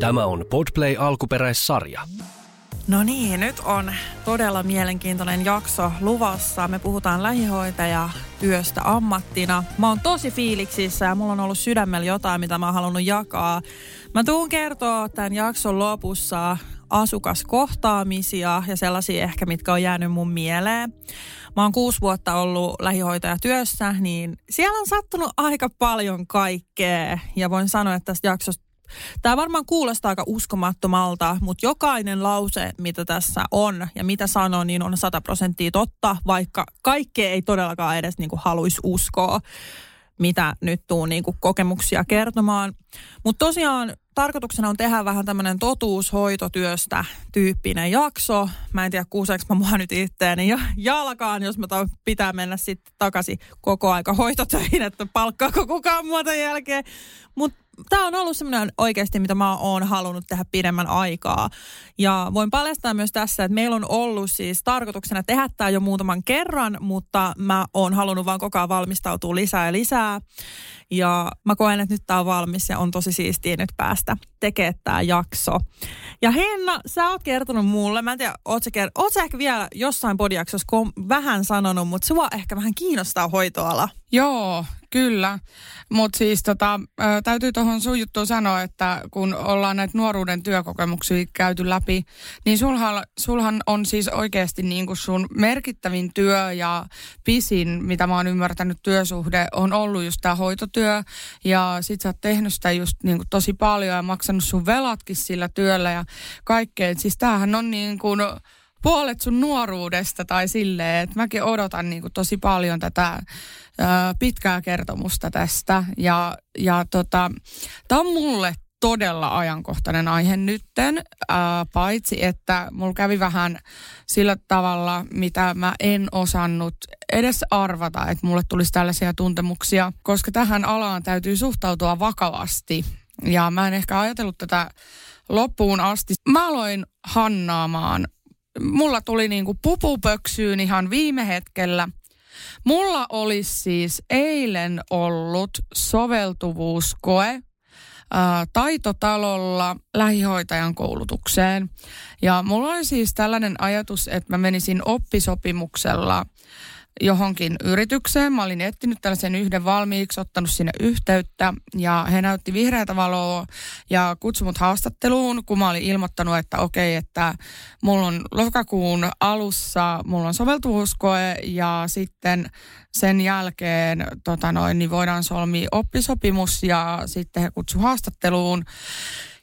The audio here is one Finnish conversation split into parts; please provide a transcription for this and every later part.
Tämä on Podplay alkuperäissarja. No niin, nyt on todella mielenkiintoinen jakso luvassa. Me puhutaan lähihoitaja työstä ammattina. Mä oon tosi fiiliksissä ja mulla on ollut sydämellä jotain, mitä mä oon halunnut jakaa. Mä tuun kertoa tämän jakson lopussa asukaskohtaamisia ja sellaisia ehkä, mitkä on jäänyt mun mieleen. Mä oon kuusi vuotta ollut lähihoitajatyössä, niin siellä on sattunut aika paljon kaikkea. Ja voin sanoa, että tästä jaksosta Tämä varmaan kuulostaa aika uskomattomalta, mutta jokainen lause, mitä tässä on ja mitä sanon, niin on 100 prosenttia totta, vaikka kaikkea ei todellakaan edes niin kuin haluaisi uskoa, mitä nyt tuu niin kuin kokemuksia kertomaan. Mutta tosiaan tarkoituksena on tehdä vähän tämmöinen totuushoitotyöstä tyyppinen jakso. Mä en tiedä kuuseeko mä mua nyt itteeni ja jalkaan, jos mä pitää mennä sitten takaisin koko aika hoitotöihin, että palkkaako kukaan muuta jälkeen. Mutta tämä on ollut semmoinen oikeasti, mitä mä oon halunnut tehdä pidemmän aikaa. Ja voin paljastaa myös tässä, että meillä on ollut siis tarkoituksena tehdä tämä jo muutaman kerran, mutta mä oon halunnut vaan koko ajan valmistautua lisää ja lisää. Ja mä koen, että nyt tämä on valmis ja on tosi siistiä nyt päästä tekemään tämä jakso. Ja Henna, sä oot kertonut mulle, mä en tiedä, oot sä, kert- oot sä ehkä vielä jossain podiaksossa vähän sanonut, mutta sua ehkä vähän kiinnostaa hoitoala. Joo, kyllä. Mutta siis tota, täytyy tuohon sun juttuun sanoa, että kun ollaan näitä nuoruuden työkokemuksia käyty läpi, niin sulhan, sulhan on siis oikeasti niin kuin sun merkittävin työ ja pisin, mitä mä oon ymmärtänyt työsuhde, on ollut just tämä hoitotyö. Ja sit sä oot tehnyt sitä just niin kuin tosi paljon ja maksanut sun velatkin sillä työllä ja kaikkea. Siis tämähän on niin kuin puolet sun nuoruudesta tai silleen, että mäkin odotan niin kuin tosi paljon tätä ö, pitkää kertomusta tästä. Ja, ja tota, tämä on mulle todella ajankohtainen aihe nytten, ää, paitsi että mulla kävi vähän sillä tavalla, mitä mä en osannut edes arvata, että mulle tulisi tällaisia tuntemuksia, koska tähän alaan täytyy suhtautua vakavasti. Ja mä en ehkä ajatellut tätä loppuun asti. Mä aloin hannaamaan. Mulla tuli niinku pupupöksyyn ihan viime hetkellä. Mulla olisi siis eilen ollut soveltuvuuskoe taitotalolla lähihoitajan koulutukseen. Ja mulla oli siis tällainen ajatus, että mä menisin oppisopimuksella johonkin yritykseen. Mä olin etsinyt tällaisen yhden valmiiksi, ottanut sinne yhteyttä ja he näytti vihreätä valoa ja kutsumut haastatteluun, kun mä olin ilmoittanut, että okei, että mulla on lokakuun alussa, mulla on soveltuvuuskoe ja sitten sen jälkeen tota noin, niin voidaan solmia oppisopimus ja sitten he kutsu haastatteluun.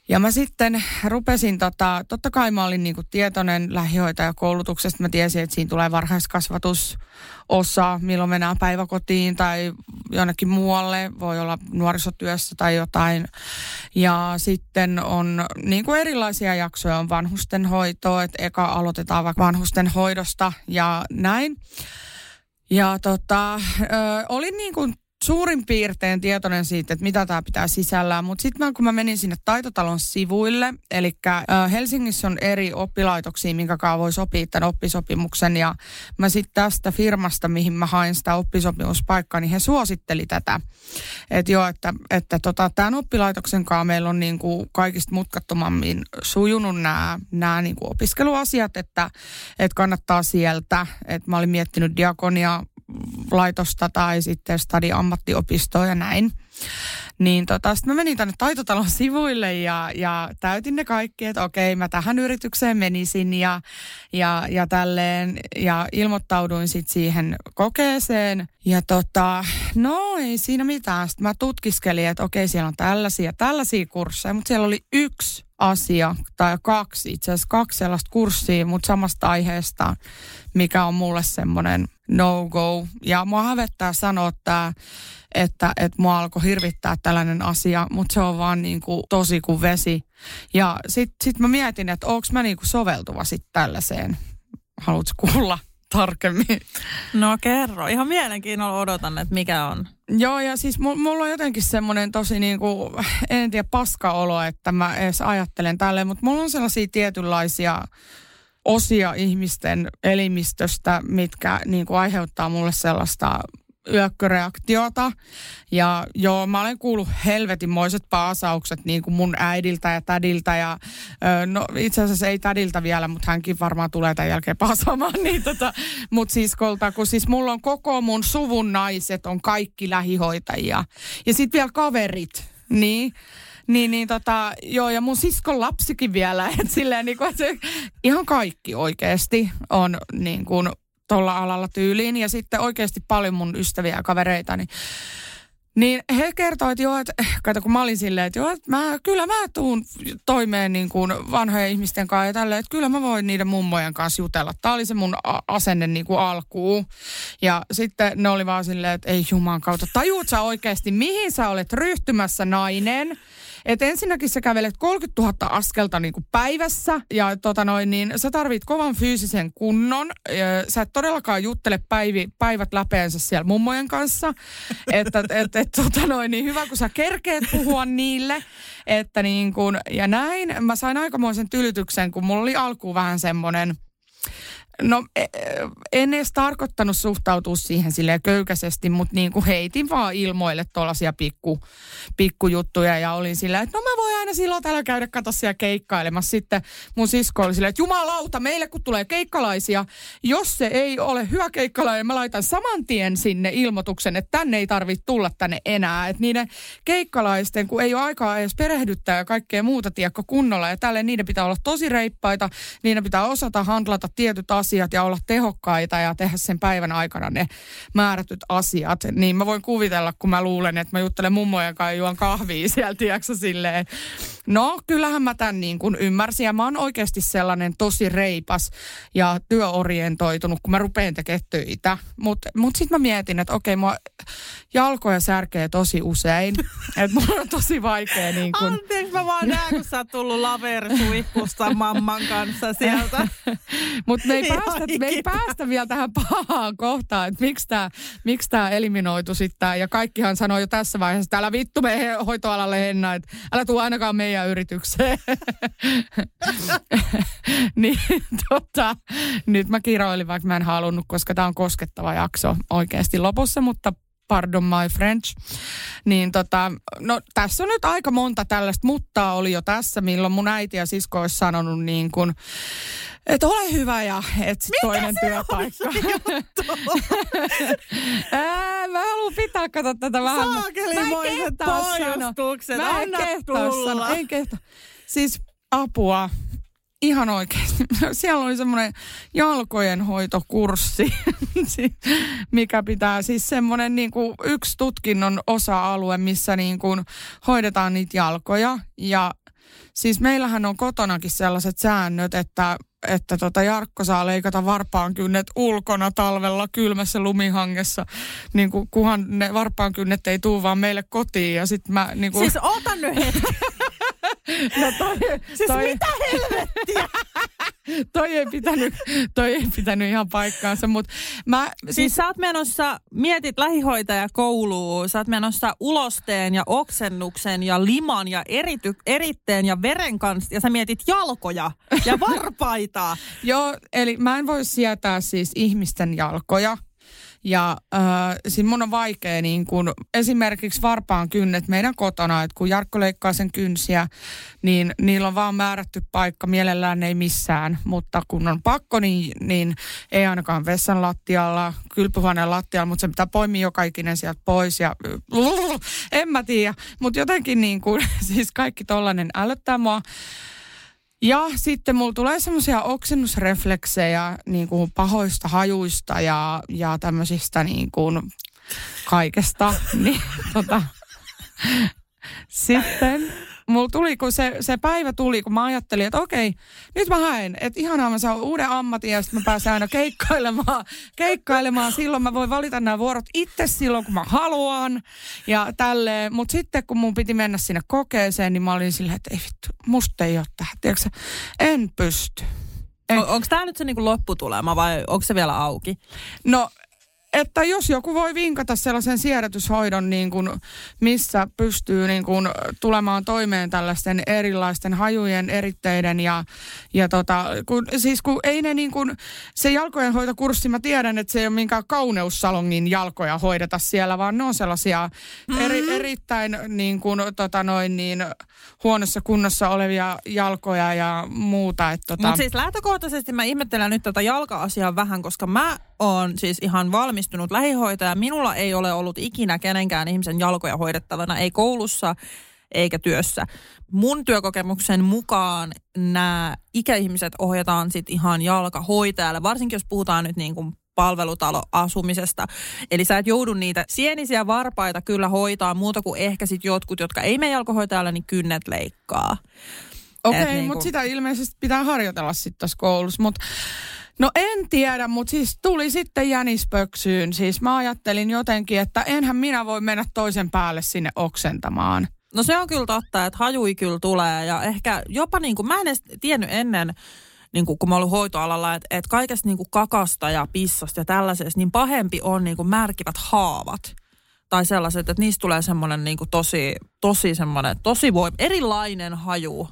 Ja mä sitten rupesin, tota, totta kai mä olin niinku tietoinen lähihoitajakoulutuksesta. Mä tiesin, että siinä tulee varhaiskasvatusosa, milloin mennään päiväkotiin tai jonnekin muualle. Voi olla nuorisotyössä tai jotain. Ja sitten on niin kuin erilaisia jaksoja, on vanhustenhoitoa, että eka aloitetaan vaikka vanhustenhoidosta ja näin. Ja tota, ö, olin niin kuin suurin piirtein tietoinen siitä, että mitä tämä pitää sisällään. Mutta sitten kun mä menin sinne taitotalon sivuille, eli Helsingissä on eri oppilaitoksia, minkä kanssa voi sopia tämän oppisopimuksen. Ja mä sitten tästä firmasta, mihin mä hain sitä oppisopimuspaikkaa, niin he suositteli tätä. Että joo, että, että tota, tämän oppilaitoksen kanssa meillä on niinku kaikista mutkattomammin sujunut nämä, niinku opiskeluasiat, että, että kannattaa sieltä. Että mä olin miettinyt diakonia laitosta tai sitten stadi ammattiopistoa ja näin. Niin tota, sitten mä menin tänne taitotalon sivuille ja, ja täytin ne kaikki, että okei, mä tähän yritykseen menisin ja, ja, ja tälleen. Ja ilmoittauduin sitten siihen kokeeseen. Ja tota, no ei siinä mitään. Sitten mä tutkiskelin, että okei, siellä on tällaisia, tällaisia kursseja, mutta siellä oli yksi asia, tai kaksi, itse asiassa kaksi sellaista kurssia, mutta samasta aiheesta, mikä on mulle semmoinen no-go. Ja mua hävettää sanoa tää, että, että mua alkoi hirvittää tällainen asia, mutta se on vaan niin kuin tosi kuin vesi. Ja sitten sit mä mietin, että onko mä niin kuin soveltuva sitten tällaiseen. Haluatko kuulla tarkemmin? No kerro. Ihan mielenkiinnolla odotan, että mikä on. Joo, ja siis mulla on jotenkin semmoinen tosi niin kuin, en tiedä, paska-olo, että mä edes ajattelen tälleen, mutta mulla on sellaisia tietynlaisia osia ihmisten elimistöstä, mitkä niin kuin aiheuttaa mulle sellaista yökköreaktiota. Ja joo, mä olen kuullut helvetinmoiset paasaukset niin kuin mun äidiltä ja tädiltä. Ja, no itse asiassa ei tädiltä vielä, mutta hänkin varmaan tulee tämän jälkeen paasaamaan. Niin tota, mut siskolta, kun siis mulla on koko mun suvun naiset, on kaikki lähihoitajia. Ja sitten vielä kaverit, niin niin, niin tota, joo, ja mun siskon lapsikin vielä, että silleen niin kuin, että se, ihan kaikki oikeasti on niin kuin tuolla alalla tyyliin. Ja sitten oikeasti paljon mun ystäviä ja kavereita, niin niin he kertoivat jo, että kato kun mä olin silleen, että joo, että mä, kyllä mä tuun toimeen niin kuin vanhojen ihmisten kanssa ja tälleen, että kyllä mä voin niiden mummojen kanssa jutella. Tämä oli se mun asenne niin kuin alkuun. Ja sitten ne oli vaan silleen, että ei juman kautta, tajuut sä oikeasti, mihin sä olet ryhtymässä nainen? Että ensinnäkin sä kävelet 30 000 askelta niin kuin päivässä ja tota noin, niin sä tarvit kovan fyysisen kunnon. Sä et todellakaan juttele päivi, päivät läpeensä siellä mummojen kanssa. että et, et, tota noin, niin hyvä kun sä kerkeet puhua niille. Että niin kuin, ja näin. Mä sain aikamoisen tylytyksen, kun mulla oli alkuun vähän semmoinen – No e, en edes tarkoittanut suhtautua siihen silleen köykäisesti, mutta niin kuin heitin vaan ilmoille tuollaisia pikku, pikkujuttuja ja olin silleen, että no mä voin aina silloin täällä käydä katsoa siellä keikkailemassa. Sitten mun sisko oli silleen, että jumalauta, meille kun tulee keikkalaisia, jos se ei ole hyvä keikkalainen, mä laitan saman tien sinne ilmoituksen, että tänne ei tarvitse tulla tänne enää. Että niiden keikkalaisten, kun ei ole aikaa edes perehdyttää ja kaikkea muuta tiekko kunnolla ja tälle niiden pitää olla tosi reippaita, niiden pitää osata handlata tietyt asiat asiat ja olla tehokkaita ja tehdä sen päivän aikana ne määrätyt asiat. Niin mä voin kuvitella, kun mä luulen, että mä juttelen mummojen kanssa ja juon kahvia sieltä, tiedätkö, silleen. No, kyllähän mä tämän niin kuin ymmärsin ja mä oon oikeasti sellainen tosi reipas ja työorientoitunut, kun mä rupean tekemään töitä. Mutta mut sitten mä mietin, että okei, mua jalkoja särkee tosi usein. että mulla on tosi vaikea niin kuin... Anteeksi, mä vaan näen, kun sä oot tullut laversuihkusta mamman kanssa sieltä. Mutta me ei päästä, me ei päästä vielä tähän pahaan kohtaan, että miksi tämä miksi tää eliminoitu sitten. Ja kaikkihan sanoo jo tässä vaiheessa, että älä vittu me hoitoalalle Henna, että älä tuu ainakaan meidän yritykseen. niin tota, nyt mä kiroilin, vaikka mä en halunnut, koska tämä on koskettava jakso oikeasti lopussa, mutta pardon my French. Niin tota, no tässä on nyt aika monta tällaista mutta oli jo tässä, milloin mun äiti ja sisko olisi sanonut niin kuin, että ole hyvä ja etsi Mikä toinen työpaikka. Ää, mä haluan pitää katsoa tätä vähän. Saakelimoiset pohjustukset, Mä en kehtaa sanoa, en kehtaa. Siis apua ihan oikeasti. Siellä oli semmoinen jalkojen hoitokurssi, mikä pitää siis semmoinen niin kuin yksi tutkinnon osa-alue, missä niin kuin hoidetaan niitä jalkoja. Ja siis meillähän on kotonakin sellaiset säännöt, että että tota Jarkko saa leikata varpaan kynnet ulkona talvella kylmässä lumihangessa, niin kuin, kuhan ne varpaan kynnet ei tuu vaan meille kotiin. Ja sit mä, niin kuin... Siis ota nyt hetki. no toi, siis toi... mitä helvettiä? toi, ei pitänyt, toi ei pitänyt ihan paikkaansa, mutta mä... Siis, siis sä oot menossa, mietit lähihoitajakouluun, sä oot menossa ulosteen ja oksennuksen ja liman ja erity, eritteen ja veren kanssa ja sä mietit jalkoja ja varpaita. Joo, eli mä en voi sietää siis ihmisten jalkoja ja äh, siinä mun on vaikea niin kun, esimerkiksi varpaan kynnet meidän kotona, että kun Jarkko leikkaa sen kynsiä, niin niillä on vaan määrätty paikka, mielellään ei missään, mutta kun on pakko, niin, niin ei ainakaan vessan lattialla, kylpyhuoneen lattialla, mutta se pitää poimia joka ikinen sieltä pois ja en mä tiedä, mutta jotenkin niin kuin, siis kaikki tollainen älyttää mua. Ja sitten mulla tulee semmoisia oksennusrefleksejä niin kuin pahoista hajuista ja, ja tämmöisistä niin kuin kaikesta. niin, tota, sitten mulla tuli, kun se, se päivä tuli, kun mä ajattelin, että okei, nyt mä haen, että ihanaa mä saan uuden ammatin ja sitten mä pääsen aina keikkailemaan, keikkailemaan. Silloin mä voin valita nämä vuorot itse silloin, kun mä haluan ja tälleen. Mutta sitten kun mun piti mennä sinne kokeeseen, niin mä olin silleen, että ei vittu, musta ei ole tähän. Tiedätkö, en pysty. On, onko tämä nyt se niinku lopputulema vai onko se vielä auki? No että jos joku voi vinkata sellaisen siedätyshoidon, niin kuin, missä pystyy niin kuin, tulemaan toimeen tällaisten erilaisten hajujen, eritteiden ja, ja tota, kun, siis kun ei ne niin kuin, se jalkojen hoitokurssi, mä tiedän, että se ei ole minkään kauneussalongin jalkoja hoideta siellä, vaan ne on sellaisia eri, mm-hmm. erittäin niin kuin, tota noin, niin, huonossa kunnossa olevia jalkoja ja muuta. Tota... Mutta siis lähtökohtaisesti mä ihmettelen nyt tätä jalka-asiaa vähän, koska mä oon siis ihan valmistunut lähihoitaja. Minulla ei ole ollut ikinä kenenkään ihmisen jalkoja hoidettavana, ei koulussa eikä työssä. Mun työkokemuksen mukaan nämä ikäihmiset ohjataan sitten ihan jalkahoitajalle, varsinkin jos puhutaan nyt niin kuin palvelutaloasumisesta. Eli sä et joudu niitä sienisiä varpaita kyllä hoitaa muuta kuin ehkä sitten jotkut, jotka ei mene jalkahoitajalle, niin kynnet leikkaa. Okei, okay, niin mutta sitä ilmeisesti pitää harjoitella sitten tässä koulussa. Mutta No en tiedä, mutta siis tuli sitten jänispöksyyn. Siis mä ajattelin jotenkin, että enhän minä voi mennä toisen päälle sinne oksentamaan. No se on kyllä totta, että hajui kyllä tulee ja ehkä jopa niin kuin, mä en edes tiennyt ennen, niin kuin, kun mä olin hoitoalalla, että, että kaikesta niin kuin kakasta ja pissasta ja tällaisesta, niin pahempi on niin kuin märkivät haavat. Tai sellaiset, että niistä tulee semmoinen niin kuin tosi, tosi semmoinen, tosi voi, erilainen haju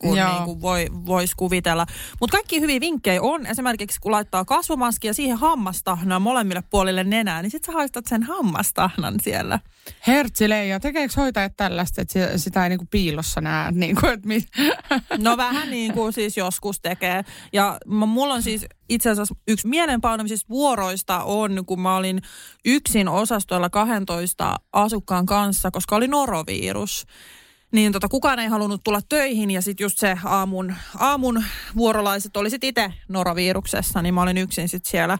kuin, niin kuin voi, voisi kuvitella. Mutta kaikki hyviä vinkkejä on. Esimerkiksi kun laittaa kasvomaski ja siihen hammastahna molemmille puolille nenää, niin sitten sä haistat sen hammastahnan siellä. Hertsileija, tekeekö hoitajat tällaista, että sitä ei niinku piilossa näe? Niinku, että mit... No vähän niin kuin siis joskus tekee. Ja mulla on siis itse asiassa yksi mielenpainamisista vuoroista on, kun mä olin yksin osastoilla 12 asukkaan kanssa, koska oli norovirus niin tota, kukaan ei halunnut tulla töihin ja sitten just se aamun, aamun vuorolaiset oli sitten itse noroviruksessa, niin mä olin yksin sitten siellä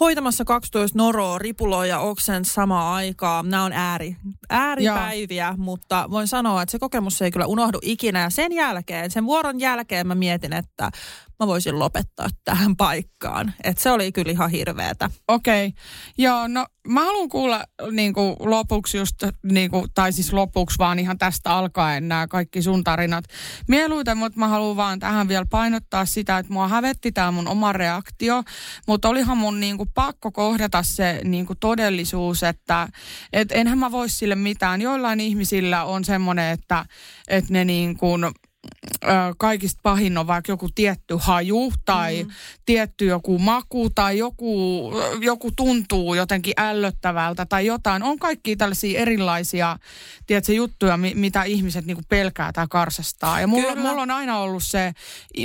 hoitamassa 12 noroa, ripuloja ja oksen samaan aikaan. Nämä on ääri, ääripäiviä, Joo. mutta voin sanoa, että se kokemus ei kyllä unohdu ikinä. Ja sen jälkeen, sen vuoron jälkeen mä mietin, että mä voisin lopettaa tähän paikkaan. Että se oli kyllä ihan hirveetä. Okei. Okay. Joo, no mä haluan kuulla niin kuin lopuksi just, niin kuin, tai siis lopuksi vaan ihan tästä alkaen nämä kaikki sun tarinat. Mieluiten, mutta mä haluan vaan tähän vielä painottaa sitä, että mua hävetti tämä mun oma reaktio, mutta olihan mun niin kuin pakko kohdata se niin kuin todellisuus, että et enhän mä vois sille mitään. Joillain ihmisillä on semmoinen, että, että ne niin kuin kaikista pahin on vaikka joku tietty haju tai mm. tietty joku maku tai joku, joku tuntuu jotenkin ällöttävältä tai jotain. On kaikki tällaisia erilaisia tiedätkö, juttuja, mitä ihmiset niinku pelkää tai karsastaa. Ja mulla, mulla on aina ollut se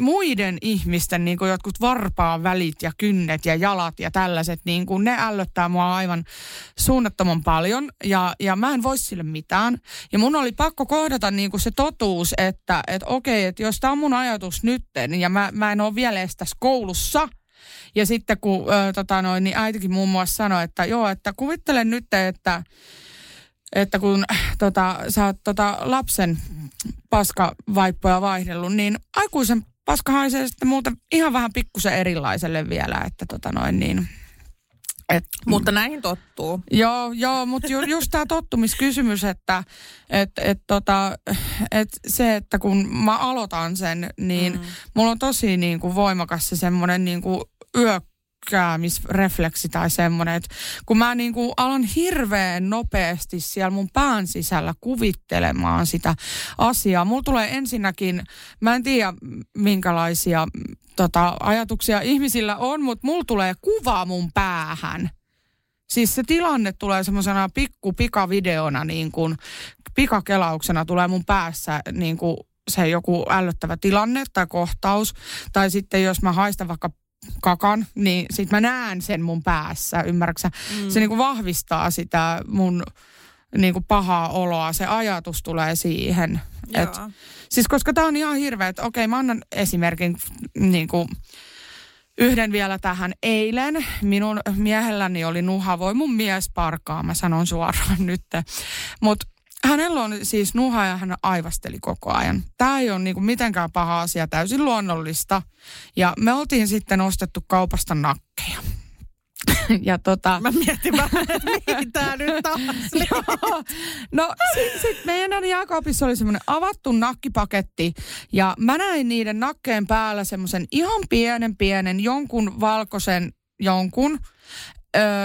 muiden ihmisten niinku jotkut varpaan välit ja kynnet ja jalat ja tällaiset, niinku, ne ällöttää mua aivan suunnattoman paljon ja, ja mä en voi sille mitään. Ja mun oli pakko kohdata niinku se totuus, että, että okei, okay, että jos tämä on mun ajatus nytten ja mä, mä en ole vielä edes tässä koulussa, ja sitten kun ö, tota noin, niin äitikin muun muassa sanoi, että joo, että kuvittelen nyt, että, että kun tota, sä oot tota lapsen paskavaippoja vaihdellut, niin aikuisen paska haisee sitten muuten ihan vähän pikkusen erilaiselle vielä, että tota noin niin et, mutta näihin tottuu. Joo, joo mutta ju, just tämä tottumiskysymys, että et, et, tota, et se, että kun mä aloitan sen, niin mm. mulla on tosi niin kuin voimakas se semmoinen niin kuin yö käämisrefleksi tai semmoinen, että kun mä niin kuin alan hirveän nopeasti siellä mun pään sisällä kuvittelemaan sitä asiaa. Mulla tulee ensinnäkin, mä en tiedä minkälaisia tota, ajatuksia ihmisillä on, mutta mulla tulee kuva mun päähän. Siis se tilanne tulee semmoisena pikku pikavideona, niin kuin pikakelauksena tulee mun päässä niin kuin se joku ällöttävä tilanne tai kohtaus. Tai sitten jos mä haistan vaikka kakan, niin sit mä näen sen mun päässä, ymmärräksä? Mm. Se niinku vahvistaa sitä mun niinku pahaa oloa, se ajatus tulee siihen. Et, siis koska tää on ihan hirveä, että okei mä annan esimerkin niinku, yhden vielä tähän eilen. Minun miehelläni oli nuha, voi mun mies parkaa, mä sanon suoraan nyt. Mutta hänellä on siis nuha ja hän aivasteli koko ajan. Tämä ei ole niinku mitenkään paha asia, täysin luonnollista. Ja me oltiin sitten ostettu kaupasta nakkeja. ja tota... Mä mietin vähän, että mihin tää nyt taas No sitten sit meidän jääkaapissa oli semmoinen avattu nakkipaketti ja mä näin niiden nakkeen päällä semmoisen ihan pienen pienen jonkun valkoisen jonkun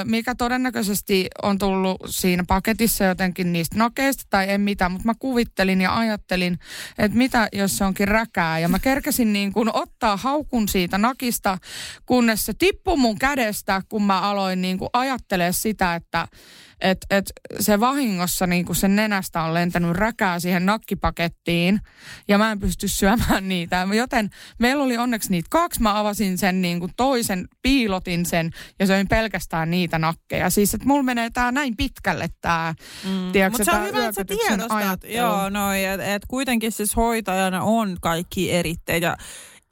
mikä todennäköisesti on tullut siinä paketissa jotenkin niistä nakeista tai en mitään, mutta mä kuvittelin ja ajattelin, että mitä jos se onkin räkää. Ja mä kerkesin niin kuin ottaa haukun siitä nakista, kunnes se tippui mun kädestä, kun mä aloin niin kuin ajattelee sitä, että että et se vahingossa niin kuin sen nenästä on lentänyt räkää siihen nakkipakettiin ja mä en pysty syömään niitä. Joten meillä oli onneksi niitä kaksi. Mä avasin sen niin kuin toisen, piilotin sen ja söin pelkästään niitä nakkeja. Siis että mulla menee tää näin pitkälle tää, mm. Mutta se on hyvä, että sä tiedostat. Joo, noin, että et kuitenkin siis hoitajana on kaikki eritteet ja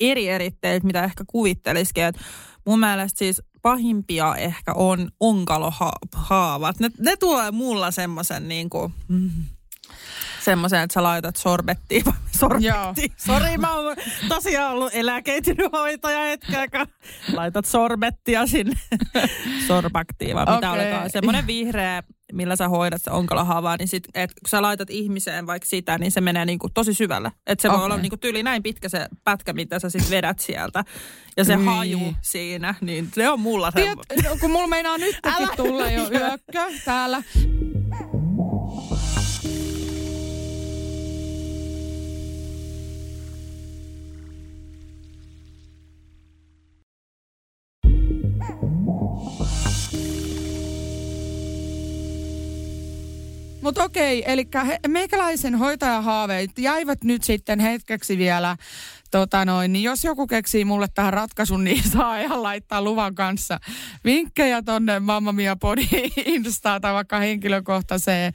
eri eritteet, mitä ehkä kuvittelisikin. Et mun mielestä siis pahimpia ehkä on onkalohaavat. Ne, ne tuo mulla semmoisen niin kuin, mm, semmoisen, että sä laitat sorbettiin. Sorbetti. Sori, mä oon tosiaan ollut eläkeitynyt hoitaja hetkeä, laitat sorbettia sinne. Sorbaktiin, vai okay. mitä olekaan. Semmoinen vihreä, millä sä hoidat se onkalohavaa, niin sit, et, kun sä laitat ihmiseen vaikka sitä, niin se menee niinku tosi syvälle. Että se okay. voi olla niinku tyyli näin pitkä se pätkä, mitä sä sit vedät sieltä. Ja se niin. haju siinä, niin se on mulla Tiet, no, kun mulla meinaa nyt tulla jo yökkö täällä. Mutta okei, eli meikäläisen hoitajahaaveet jäivät nyt sitten hetkeksi vielä tota noin, niin jos joku keksii mulle tähän ratkaisun, niin saa ihan laittaa luvan kanssa vinkkejä tonne Mamma Mia Podi Instaa tai vaikka henkilökohtaiseen.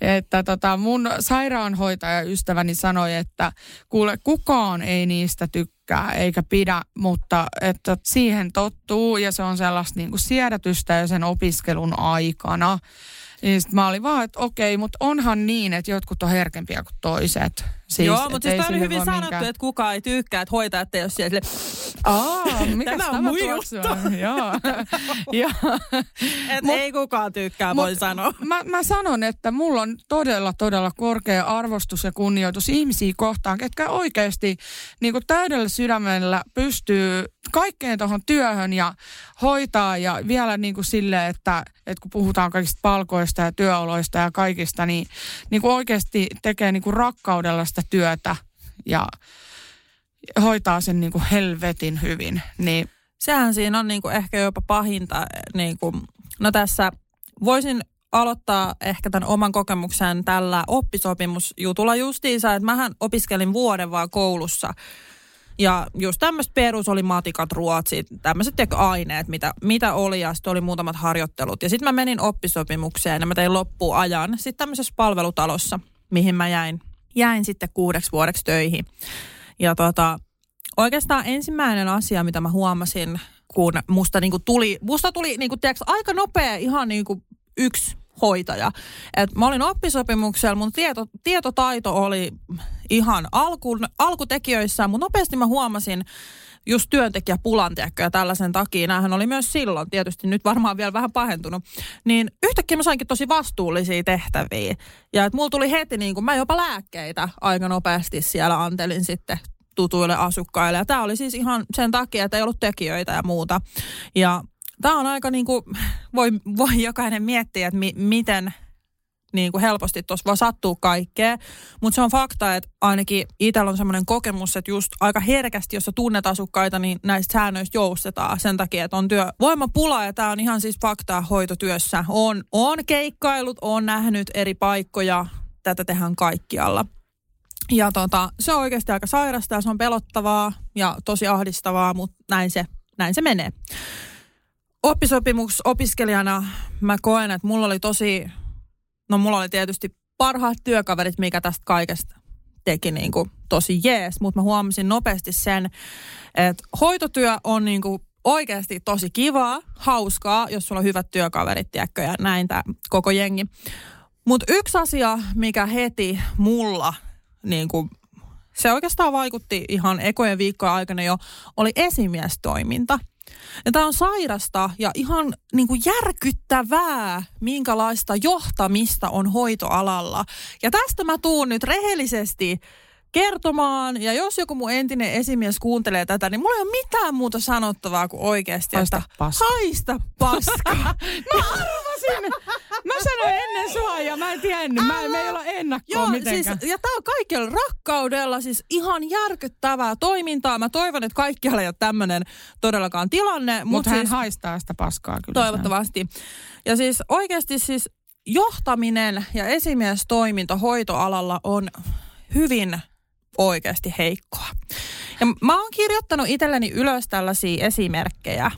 Että tota, mun sairaanhoitajaystäväni sanoi, että kuule kukaan ei niistä tykkää eikä pidä, mutta että siihen tottuu ja se on sellaista niin kuin siedätystä jo sen opiskelun aikana. Niin sit mä olin vaan, että okei, mutta onhan niin, että jotkut on herkempiä kuin toiset. Siis, Joo, mutta siis tämä on hyvin sanottu, minkään... että kukaan ei tykkää, että hoitajat ei ole siellä Aa, mikä tämä on mun juttu. Joo. Et Mut, ei kukaan tykkää, voi sanoa. Mä, mä sanon, että mulla on todella, todella korkea arvostus ja kunnioitus ihmisiä kohtaan, ketkä oikeasti niin täydellä sydämellä pystyy kaikkeen tuohon työhön ja hoitaa ja vielä niin kuin silleen, että, että kun puhutaan kaikista palkoista ja työoloista ja kaikista, niin, niin kuin oikeasti tekee niin kuin rakkaudella sitä työtä ja hoitaa sen niin kuin helvetin hyvin. Niin. Sehän siinä on niin kuin ehkä jopa pahinta. Niin kuin, no tässä voisin aloittaa ehkä tämän oman kokemuksen tällä oppisopimusjutulla justiinsa, että mähän opiskelin vuoden vaan koulussa. Ja just tämmöistä perus oli matikat, ruotsit, tämmöiset aineet, mitä, mitä oli ja sitten oli muutamat harjoittelut. Ja sitten mä menin oppisopimukseen ja mä tein loppuajan sitten tämmöisessä palvelutalossa, mihin mä jäin, jäin sitten kuudeksi vuodeksi töihin. Ja tota, oikeastaan ensimmäinen asia, mitä mä huomasin, kun musta niinku tuli, musta tuli niinku, tiiäks, aika nopea ihan niinku yksi hoitaja. Et mä olin oppisopimuksella, mun tieto, tietotaito oli ihan alku, alkutekijöissään, mutta nopeasti mä huomasin just työntekijäpulan, ja tällaisen takia. Nämähän oli myös silloin, tietysti nyt varmaan vielä vähän pahentunut. Niin yhtäkkiä mä sainkin tosi vastuullisia tehtäviä. Ja että mulla tuli heti niin kuin, mä jopa lääkkeitä aika nopeasti siellä antelin sitten tutuille asukkaille. Ja tämä oli siis ihan sen takia, että ei ollut tekijöitä ja muuta. Ja tämä on aika niin kuin, voi, voi jokainen miettiä, että mi, miten niin kuin helposti tuossa voi sattua kaikkea. Mutta se on fakta, että ainakin itsellä on semmoinen kokemus, että just aika herkästi, jos sä tunnet asukkaita, niin näistä säännöistä joustetaan sen takia, että on työvoimapula ja tämä on ihan siis faktaa hoitotyössä. On, on keikkailut, on nähnyt eri paikkoja, tätä tehdään kaikkialla. Ja tota, se on oikeasti aika sairasta se on pelottavaa ja tosi ahdistavaa, mutta näin se, näin se menee. Oppisopimusopiskelijana mä koen, että mulla oli tosi no mulla oli tietysti parhaat työkaverit, mikä tästä kaikesta teki niin kuin tosi jees, mutta mä huomasin nopeasti sen, että hoitotyö on niin kuin oikeasti tosi kivaa, hauskaa, jos sulla on hyvät työkaverit, tiedätkö, ja näin tämä koko jengi. Mutta yksi asia, mikä heti mulla, niin kuin, se oikeastaan vaikutti ihan ekojen viikkojen aikana jo, oli esimiestoiminta – ja tämä on sairasta ja ihan niin kuin järkyttävää, minkälaista johtamista on hoitoalalla. Ja tästä mä tuun nyt rehellisesti kertomaan. Ja jos joku mun entinen esimies kuuntelee tätä, niin mulla ei ole mitään muuta sanottavaa kuin oikeasti, Haista että paska. haista paska. Mä arvasin! Mä sanoin ennen sua ja mä en tiennyt. Mä, me ei olla ennakkoa Joo, siis, mitenkään. ja tää on kaikilla rakkaudella, siis ihan järkyttävää toimintaa. Mä toivon, että kaikkialla ei ole tämmönen todellakaan tilanne. Mutta Mutta hän siis, haistaa sitä paskaa kyllä. toivottavasti. Ja siis oikeasti siis johtaminen ja esimiestoiminta hoitoalalla on hyvin oikeasti heikkoa. Ja mä oon kirjoittanut itselleni ylös tällaisia esimerkkejä.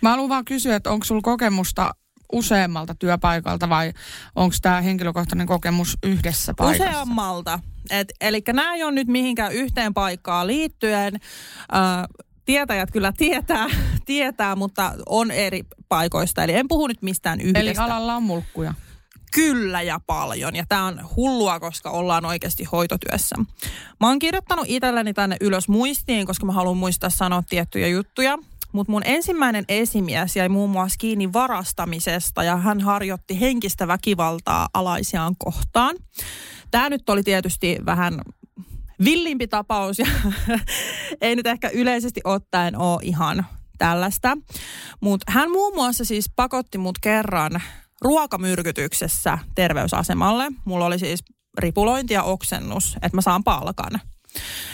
Mä haluan vaan kysyä, että onko sulla kokemusta useammalta työpaikalta vai onko tämä henkilökohtainen kokemus yhdessä paikassa? Useammalta. Et, eli nämä ei ole nyt mihinkään yhteen paikkaan liittyen. Ö, tietäjät kyllä tietää, tietää, mutta on eri paikoista. Eli en puhu nyt mistään yhdestä. Eli alalla on mulkkuja. Kyllä ja paljon. Ja tämä on hullua, koska ollaan oikeasti hoitotyössä. Mä oon kirjoittanut itselleni tänne ylös muistiin, koska mä haluan muistaa sanoa tiettyjä juttuja. Mutta mun ensimmäinen esimies jäi muun muassa kiinni varastamisesta ja hän harjoitti henkistä väkivaltaa alaisiaan kohtaan. Tämä nyt oli tietysti vähän villimpi tapaus ja ei nyt ehkä yleisesti ottaen ole ihan tällaista. Mutta hän muun muassa siis pakotti mut kerran ruokamyrkytyksessä terveysasemalle. Mulla oli siis ripulointi ja oksennus, että mä saan palkan.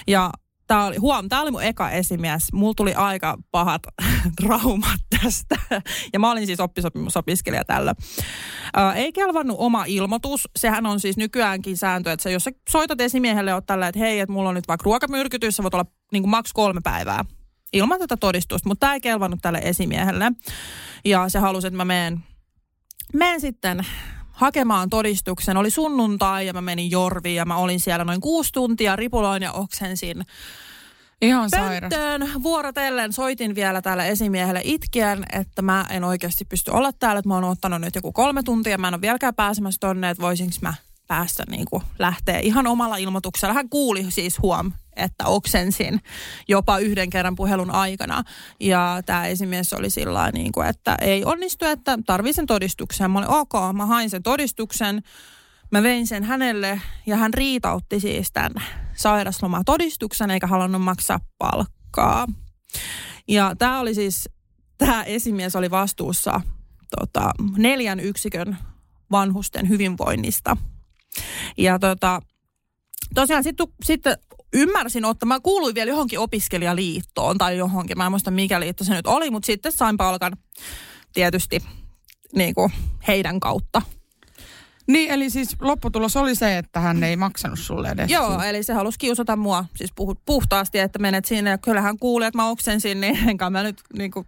Ja Tää oli, huom, tää oli mun eka esimies. Mulla tuli aika pahat traumat tästä. Ja mä olin siis oppisopimusopiskelija tällä. Ää, ei kelvannut oma ilmoitus. Sehän on siis nykyäänkin sääntö, että sä, jos sä soitat esimiehelle, oot tällä, että hei, että mulla on nyt vaikka ruokamyrkytys, sä voit olla niin maks kolme päivää ilman tätä todistusta. Mutta tämä ei kelvannut tälle esimiehelle. Ja se halusi, että mä menen sitten hakemaan todistuksen. Oli sunnuntai ja mä menin Jorviin ja mä olin siellä noin kuusi tuntia, ripuloin ja oksensin Ihan pönttöön vuorotellen. Soitin vielä täällä esimiehelle itkien, että mä en oikeasti pysty olla täällä, että mä oon ottanut nyt joku kolme tuntia. Mä en ole vieläkään pääsemässä tonne, että voisinko mä päästä niin kuin lähteä ihan omalla ilmoituksella. Hän kuuli siis huom, että oksensin jopa yhden kerran puhelun aikana. Ja tämä esimies oli sillä niin kuin, että ei onnistu, että tarvitsen todistuksen. Mä olin ok, mä hain sen todistuksen. Mä vein sen hänelle ja hän riitautti siis tämän sairaslomatodistuksen eikä halunnut maksaa palkkaa. Ja tämä oli siis, tämä esimies oli vastuussa tota, neljän yksikön vanhusten hyvinvoinnista. Ja tota, tosiaan sitten sit ymmärsin ottaa, mä kuuluin vielä johonkin opiskelijaliittoon tai johonkin, mä en muista mikä liitto se nyt oli, mutta sitten sain palkan tietysti niin kuin heidän kautta. Niin, eli siis lopputulos oli se, että hän ei maksanut sulle edes. Joo, eli se halusi kiusata mua siis puhtaasti, että menet sinne ja kyllähän kuuli, että mä oksensin, niin enkä mä nyt niin kuin,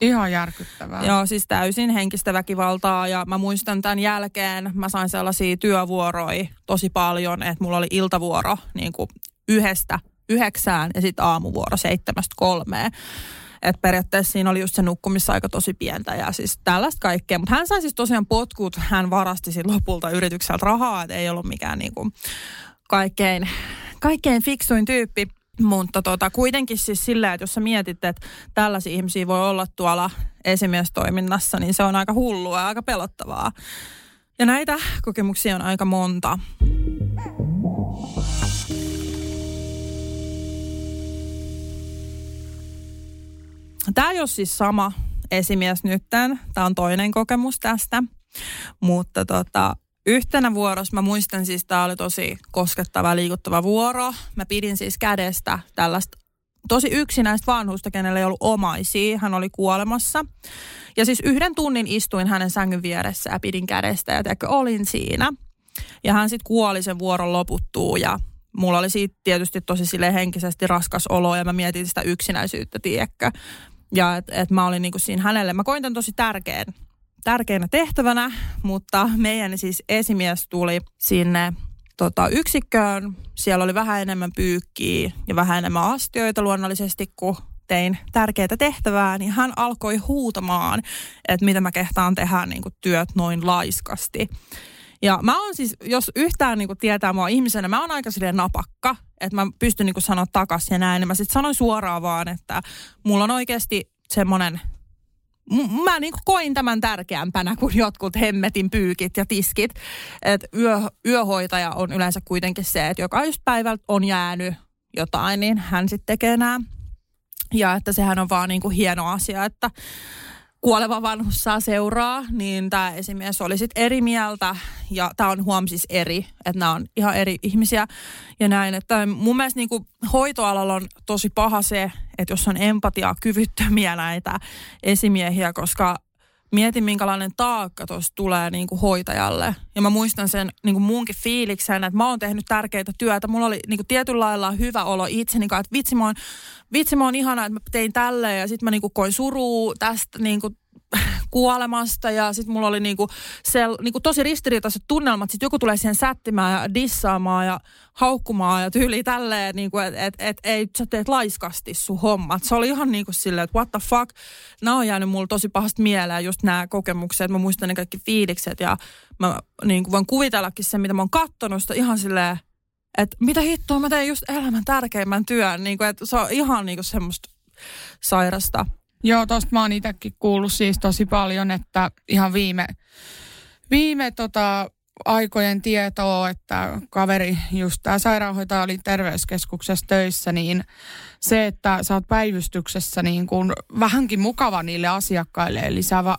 Ihan järkyttävää. Joo, siis täysin henkistä väkivaltaa ja mä muistan tämän jälkeen, mä sain sellaisia työvuoroja tosi paljon, että mulla oli iltavuoro niin kuin yhdestä yhdeksään ja sitten aamuvuoro seitsemästä kolmeen. Että periaatteessa siinä oli just se nukkumisaika tosi pientä ja siis tällaista kaikkea. Mutta hän sai siis tosiaan potkut, hän varasti sitten lopulta yritykseltä rahaa, että ei ollut mikään niinku kaikkein, kaikkein fiksuin tyyppi. Mutta tota, kuitenkin siis sillä, että jos sä mietit, että tällaisia ihmisiä voi olla tuolla esimiestoiminnassa, niin se on aika hullua ja aika pelottavaa. Ja näitä kokemuksia on aika monta. Tämä ei ole siis sama esimies nytten. Tämä on toinen kokemus tästä. Mutta tota, yhtenä vuorossa mä muistan siis, tämä oli tosi koskettava liikuttava vuoro. Mä pidin siis kädestä tällaista tosi yksinäistä vanhusta, kenellä ei ollut omaisia. Hän oli kuolemassa. Ja siis yhden tunnin istuin hänen sängyn vieressä ja pidin kädestä ja teekö, olin siinä. Ja hän sitten kuoli sen vuoron loputtuu ja mulla oli siitä tietysti tosi sille henkisesti raskas olo ja mä mietin sitä yksinäisyyttä, tiedätkö. Ja että et mä olin niinku siinä hänelle, mä koin tämän tosi tärkeän, tärkeänä tehtävänä, mutta meidän siis esimies tuli sinne tota, yksikköön. Siellä oli vähän enemmän pyykkiä ja vähän enemmän astioita luonnollisesti, kun tein tärkeää tehtävää, niin hän alkoi huutamaan, että mitä mä kehtaan tehdä niin kuin työt noin laiskasti. Ja mä oon siis, jos yhtään niin kuin tietää mua ihmisenä, mä oon aika silleen napakka, että mä pystyn niin kuin sanoa takas ja näin. Niin mä sitten sanoin suoraan vaan, että mulla on oikeasti semmoinen mä niin koin tämän tärkeämpänä kuin jotkut hemmetin pyykit ja tiskit. Et yö, yöhoitaja on yleensä kuitenkin se, että joka just päivältä on jäänyt jotain, niin hän sitten tekee nämä. Ja että sehän on vaan niin kuin hieno asia, että kuoleva vanhus saa seuraa, niin tämä esimies oli sitten eri mieltä ja tämä on huom siis eri, että nämä on ihan eri ihmisiä ja näin. Että mun mielestä niin hoitoalalla on tosi paha se, että jos on empatia kyvyttömiä näitä esimiehiä, koska mietin minkälainen taakka tuossa tulee niin kuin hoitajalle. Ja mä muistan sen niin kuin munkin fiiliksen, että mä oon tehnyt tärkeitä työtä. Mulla oli niin kuin tietyllä lailla hyvä olo itseni kanssa, että vitsi mä oon, vitsi mä oon ihana, että mä tein tälleen ja sitten mä niin kuin koin surua tästä niin kuin kuolemasta ja sitten mulla oli niinku sel, niinku tosi ristiriitaiset tunnelmat. Sitten joku tulee siihen sättimään ja dissaamaan ja haukkumaan ja tyyli tälleen, niinku, että et, et, ei sä teet laiskasti sun hommat. Se oli ihan niinku silleen, että what the fuck. Nämä on jäänyt mulle tosi pahasti mieleen just nämä kokemukset. Mä muistan ne kaikki fiilikset ja mä niinku voin kuvitellakin sen, mitä mä oon kattonut sitä ihan silleen, että mitä hittoa mä teen just elämän tärkeimmän työn. Niinku, että se on ihan niinku semmoista sairasta. Joo, tosta mä oon itsekin kuullut siis tosi paljon, että ihan viime, viime tota, aikojen tietoa, että kaveri, just tämä sairaanhoitaja oli terveyskeskuksessa töissä, niin se, että sä oot päivystyksessä niin kuin vähänkin mukava niille asiakkaille, eli sä va-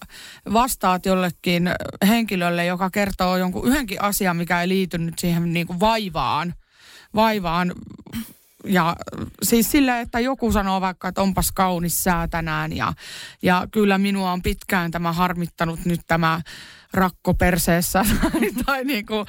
vastaat jollekin henkilölle, joka kertoo jonkun yhdenkin asian, mikä ei liity nyt siihen niin kuin vaivaan, vaivaan ja siis sille, että joku sanoo vaikka, että onpas kaunis sää tänään ja, ja kyllä minua on pitkään tämä harmittanut nyt tämä rakko perseessä. Tai, tai niin kuin,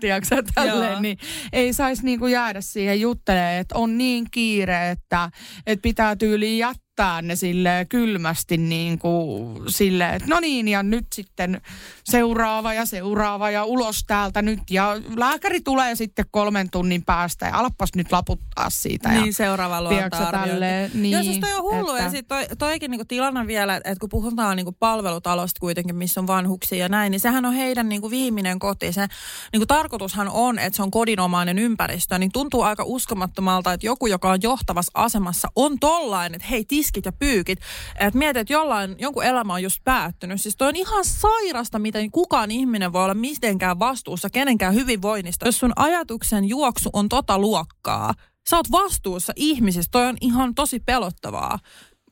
tiedätkö tälleen, niin ei saisi niin kuin jäädä siihen juttelemaan, että on niin kiire, että, että pitää tyyliin jättää jättää ne sille kylmästi niin kuin sille, että no niin ja nyt sitten seuraava ja seuraava ja ulos täältä nyt ja lääkäri tulee sitten kolmen tunnin päästä ja alappas nyt laputtaa siitä. Niin, ja, seuraava luonta niin, Joo, siis toi on hullu että... ja sitten toi, toikin niinku tilanne vielä, että kun puhutaan niinku palvelutalosta kuitenkin, missä on vanhuksia ja näin, niin sehän on heidän niinku viimeinen koti. Se niinku tarkoitushan on, että se on kodinomainen ympäristö, niin tuntuu aika uskomattomalta, että joku, joka on johtavassa asemassa, on tollain, että hei, tiskit ja pyykit. Että mietit, että jollain, jonkun elämä on just päättynyt. Siis toi on ihan sairasta, miten kukaan ihminen voi olla mitenkään vastuussa kenenkään hyvinvoinnista. Jos sun ajatuksen juoksu on tota luokkaa, sä oot vastuussa ihmisistä. Toi on ihan tosi pelottavaa.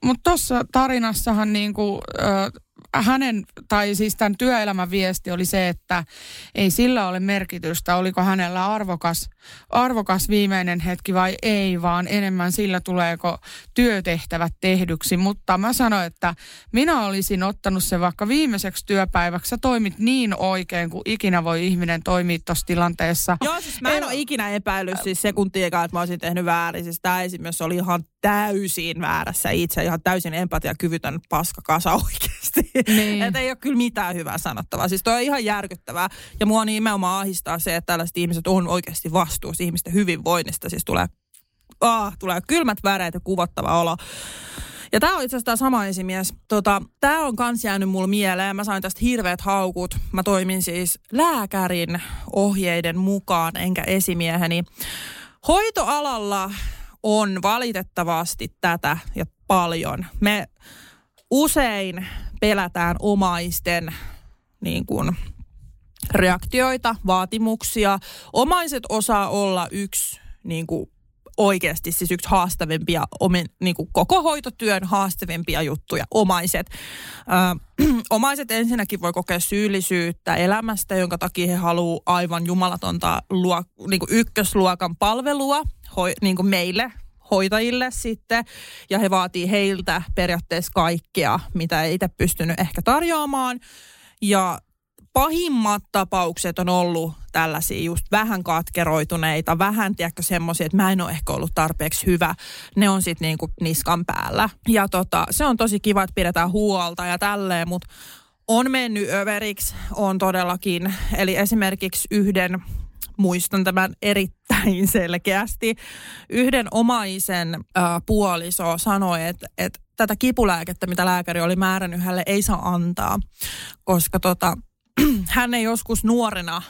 Mutta tuossa tarinassahan niinku, äh, hänen, tai siis tämän työelämän viesti oli se, että ei sillä ole merkitystä, oliko hänellä arvokas, arvokas viimeinen hetki vai ei, vaan enemmän sillä tuleeko työtehtävät tehdyksi. Mutta mä sanoin, että minä olisin ottanut se vaikka viimeiseksi työpäiväksi. Sä toimit niin oikein, kuin ikinä voi ihminen toimia tuossa tilanteessa. Joo, siis mä en, en ole ikinä epäillyt siis sekuntiakaan, että mä olisin tehnyt väärin. Siis tämä esimerkiksi oli ihan täysin väärässä itse, ihan täysin empatiakyvytön paskakasa oikeasti. Niin. että ei ole kyllä mitään hyvää sanottavaa. Siis toi on ihan järkyttävää. Ja mua nimenomaan ahistaa se, että tällaiset ihmiset on oikeasti vastuussa ihmisten hyvinvoinnista. Siis tulee, ah, tulee kylmät väreet ja kuvottava olo. Ja tämä on itse asiassa tämä sama esimies. Tota, tämä on kans jäänyt mulle mieleen. Mä sain tästä hirveät haukut. Mä toimin siis lääkärin ohjeiden mukaan, enkä esimieheni. Hoitoalalla on valitettavasti tätä ja paljon. Me usein pelätään omaisten niin kuin, reaktioita, vaatimuksia. Omaiset osaa olla yksi niin kuin, oikeasti siis yksi haastavimpia, omin, niin kuin koko hoitotyön haastavimpia juttuja, omaiset. Ö, omaiset ensinnäkin voi kokea syyllisyyttä elämästä, jonka takia he haluaa aivan jumalatonta luo, niin kuin ykkösluokan palvelua hoi, niin kuin meille, hoitajille sitten, ja he vaatii heiltä periaatteessa kaikkea, mitä ei itse pystynyt ehkä tarjoamaan. Ja pahimmat tapaukset on ollut tällaisia just vähän katkeroituneita, vähän tiedätkö semmoisia, että mä en ole ehkä ollut tarpeeksi hyvä. Ne on sitten niinku niskan päällä. Ja tota, se on tosi kiva, että pidetään huolta ja tälleen, mutta on mennyt överiksi, on todellakin. Eli esimerkiksi yhden muistan tämän erittäin selkeästi. Yhden omaisen äh, puoliso sanoi, että, että tätä kipulääkettä, mitä lääkäri oli määrännyt hänelle, ei saa antaa, koska tota, hän ei joskus nuorena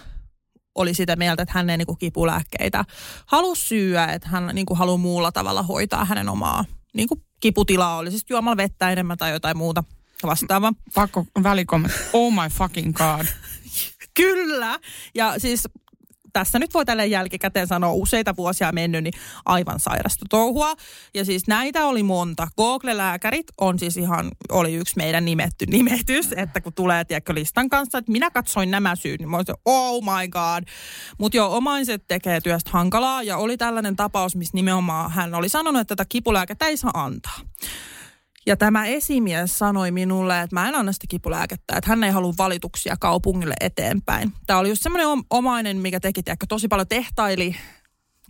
oli sitä mieltä, että hän ei niin kuin kipulääkkeitä halua syyä, että hän niin kuin haluaa muulla tavalla hoitaa hänen omaa niin kuin kiputilaa, oli siis juomalla vettä enemmän tai jotain muuta vastaava. Pakko välikommentti. Oh my fucking god. Kyllä. Ja siis tässä nyt voi tälle jälkikäteen sanoa useita vuosia mennyt, niin aivan sairasta touhua. Ja siis näitä oli monta. Google-lääkärit on siis ihan, oli yksi meidän nimetty nimetys, että kun tulee tiedätkö, listan kanssa, että minä katsoin nämä syyt, niin mä olisin, oh my god. Mutta joo, omaiset tekee työstä hankalaa ja oli tällainen tapaus, missä nimenomaan hän oli sanonut, että tätä kipulääkettä ei saa antaa. Ja tämä esimies sanoi minulle, että mä en anna sitä kipulääkettä, että hän ei halua valituksia kaupungille eteenpäin. Tämä oli just semmoinen omainen, mikä teki tiedätkö, tosi paljon tehtaili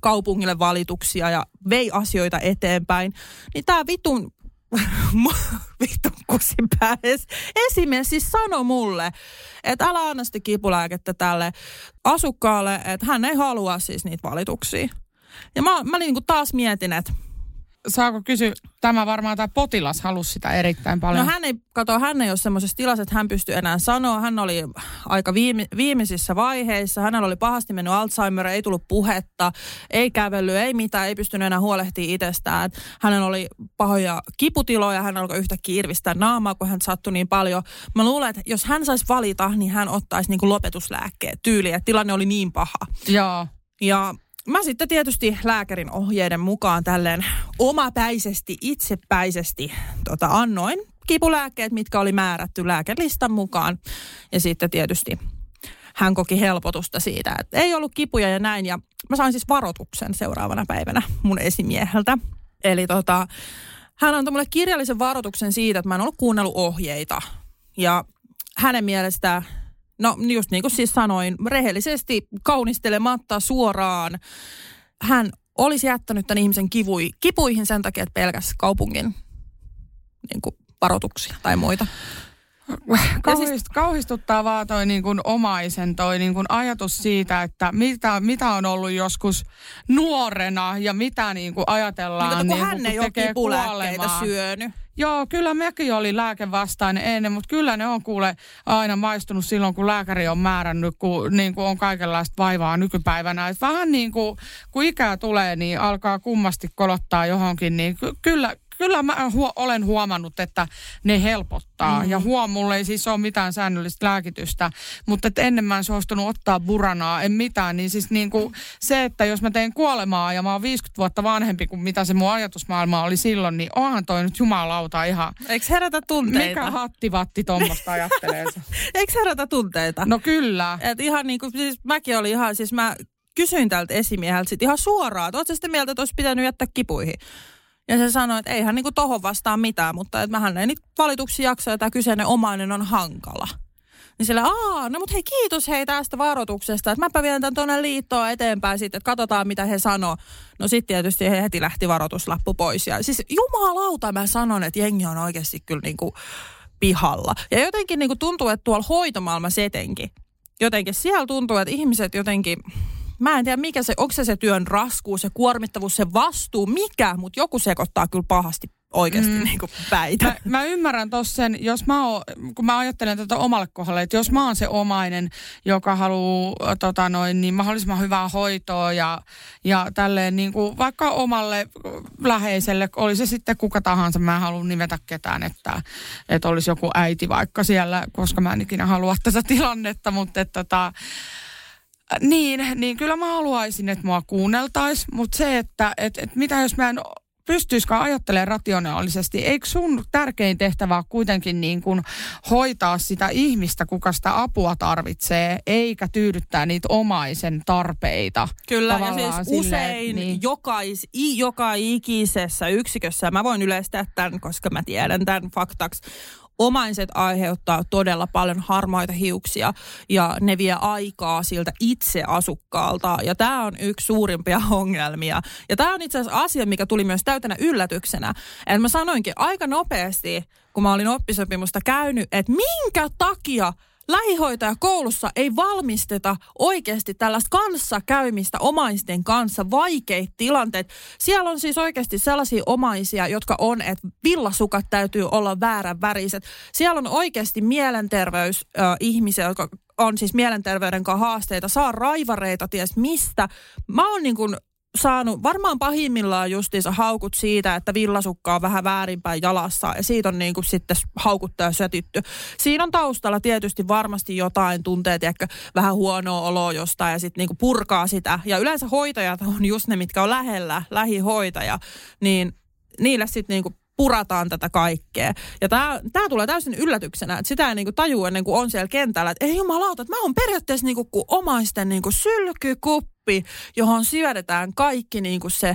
kaupungille valituksia ja vei asioita eteenpäin. Niin tämä vitun vitun kusipää esimies siis sanoi mulle, että älä anna sitä kipulääkettä tälle asukkaalle, että hän ei halua siis niitä valituksia. Ja mä, mä niin kuin taas mietin, että saako kysyä, tämä varmaan tämä potilas halusi sitä erittäin paljon. No hän ei, kato, hän ei ole semmoisessa tilassa, että hän pystyy enää sanoa. Hän oli aika viime, viimeisissä vaiheissa. Hänellä oli pahasti mennyt Alzheimer, ei tullut puhetta, ei kävely, ei mitään, ei pystynyt enää huolehtimaan itsestään. Hänellä oli pahoja kiputiloja, hän alkoi yhtäkkiä irvistää naamaa, kun hän sattui niin paljon. Mä luulen, että jos hän saisi valita, niin hän ottaisi niin kuin lopetuslääkkeet tyyliin, että tilanne oli niin paha. Joo. Ja Mä sitten tietysti lääkärin ohjeiden mukaan tälleen omapäisesti, itsepäisesti tota, annoin kipulääkkeet, mitkä oli määrätty lääkelistan mukaan. Ja sitten tietysti hän koki helpotusta siitä, että ei ollut kipuja ja näin. Ja mä sain siis varoituksen seuraavana päivänä mun esimieheltä. Eli tota, hän antoi mulle kirjallisen varoituksen siitä, että mä en ollut kuunnellut ohjeita. Ja hänen mielestään No just niin kuin siis sanoin, rehellisesti kaunistelematta suoraan. Hän olisi jättänyt tämän ihmisen kivui, kipuihin sen takia, että pelkäs kaupungin niin kuin varoituksia tai muita. Kauhist, siis, kauhistuttaa vaan toi niin kuin omaisen toi niin kuin ajatus siitä, että mitä, mitä on ollut joskus nuorena ja mitä niin kuin ajatellaan. Niin, niin hän ei ole kipulääkkeitä syönyt. Joo, kyllä mekin oli lääkevastainen ennen, mutta kyllä ne on kuule aina maistunut silloin, kun lääkäri on määrännyt, kun niin kuin on kaikenlaista vaivaa nykypäivänä. Et vähän niin kuin, kun ikää tulee, niin alkaa kummasti kolottaa johonkin, niin ky- kyllä, kyllä mä huo, olen huomannut, että ne helpottaa. Mm-hmm. Ja huom, mulle ei siis ole mitään säännöllistä lääkitystä, mutta et ennen mä en suostunut ottaa buranaa, en mitään. Niin siis niin kuin se, että jos mä teen kuolemaa ja mä oon 50 vuotta vanhempi kuin mitä se mun ajatusmaailma oli silloin, niin onhan toi nyt jumalauta ihan... Eikö herätä tunteita? Mikä hattivatti tuommoista ajattelee? Eikö herätä tunteita? No kyllä. Et ihan niin kuin, siis mäkin olin ihan, siis mä kysyin tältä esimieheltä sit ihan suoraan, että ootko sitä mieltä, että olisi pitänyt jättää kipuihin? Ja se sanoi, että eihän niinku tohon vastaa mitään, mutta että mähän ei niitä valituksia jaksa ja tämä kyseinen omainen on hankala. Niin sillä, aa, no mutta hei kiitos hei tästä varoituksesta, että mäpä vien tämän tuonne liittoon eteenpäin sitten, että katsotaan mitä he sanoo. No sitten tietysti he heti lähti varoituslappu pois. Ja siis jumalauta mä sanon, että jengi on oikeasti kyllä niinku pihalla. Ja jotenkin niinku tuntuu, että tuolla hoitomaailmassa etenkin, jotenkin siellä tuntuu, että ihmiset jotenkin mä en tiedä mikä se, onko se se työn raskuus, se kuormittavuus, se vastuu, mikä, mutta joku sekoittaa kyllä pahasti oikeasti mm. niin kuin päitä. Mä, mä ymmärrän tuossa sen, jos mä oon, kun mä ajattelen tätä omalle kohdalle, että jos mä oon se omainen, joka haluaa tota noin, niin mahdollisimman hyvää hoitoa ja, ja tälleen niin kuin vaikka omalle läheiselle, oli se sitten kuka tahansa, mä en halua nimetä ketään, että, että olisi joku äiti vaikka siellä, koska mä en ikinä halua tätä tilannetta, mutta että tota, niin, niin kyllä mä haluaisin, että mua kuunneltaisiin, mutta se, että et, et mitä jos mä en pystyisikään ajattelemaan rationaalisesti, eikö sun tärkein tehtävä ole kuitenkin niin kuin hoitaa sitä ihmistä, kuka sitä apua tarvitsee, eikä tyydyttää niitä omaisen tarpeita. Kyllä, ja siis sille, usein niin. jokais, joka ikisessä yksikössä, mä voin yleistää tämän, koska mä tiedän tämän faktaksi, omaiset aiheuttaa todella paljon harmaita hiuksia ja ne vie aikaa siltä itse asukkaalta. Ja tämä on yksi suurimpia ongelmia. Ja tämä on itse asiassa asia, mikä tuli myös täytänä yllätyksenä. että mä sanoinkin aika nopeasti, kun mä olin oppisopimusta käynyt, että minkä takia – lähihoitaja koulussa ei valmisteta oikeasti tällaista kanssakäymistä omaisten kanssa, vaikeita tilanteet. Siellä on siis oikeasti sellaisia omaisia, jotka on, että villasukat täytyy olla väärän väriset. Siellä on oikeasti mielenterveysihmisiä, jotka on siis mielenterveyden kanssa haasteita, saa raivareita ties mistä. Mä oon niin kuin saanut varmaan pahimmillaan justiinsa haukut siitä, että villasukka on vähän väärinpäin jalassa ja siitä on niin kuin sitten haukuttaa sötytty. Siinä on taustalla tietysti varmasti jotain tunteet, ehkä vähän huonoa oloa jostain ja sitten niin purkaa sitä. Ja yleensä hoitajat on just ne, mitkä on lähellä, lähihoitaja, niin niille sitten niin purataan tätä kaikkea. Ja tämä tulee täysin yllätyksenä, että sitä ei niinku tajua ennen kuin on siellä kentällä, että ei jumalauta, että mä oon periaatteessa niinku kuin omaisten niinku sylkykuppi, johon syödetään kaikki niinku se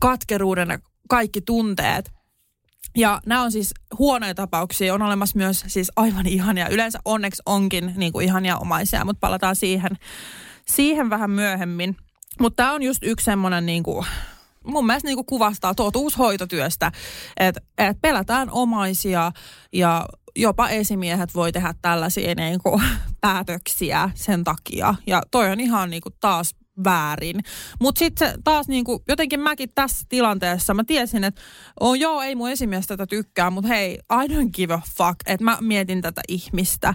katkeruuden ja kaikki tunteet. Ja nämä on siis huonoja tapauksia. On olemassa myös siis aivan ihania. Yleensä onneksi onkin niin kuin ihania omaisia, mutta palataan siihen, siihen vähän myöhemmin. Mutta tämä on just yksi semmoinen niin kuin mun mielestä niin kuin kuvastaa totuus hoitotyöstä, että et pelätään omaisia ja jopa esimiehet voi tehdä tällaisia niin kuin, päätöksiä sen takia. Ja toi on ihan niin kuin taas väärin. Mutta sitten taas niinku, jotenkin mäkin tässä tilanteessa, mä tiesin, että oh, joo, ei mun esimies tätä tykkää, mutta hei, I don't give a fuck, että mä mietin tätä ihmistä.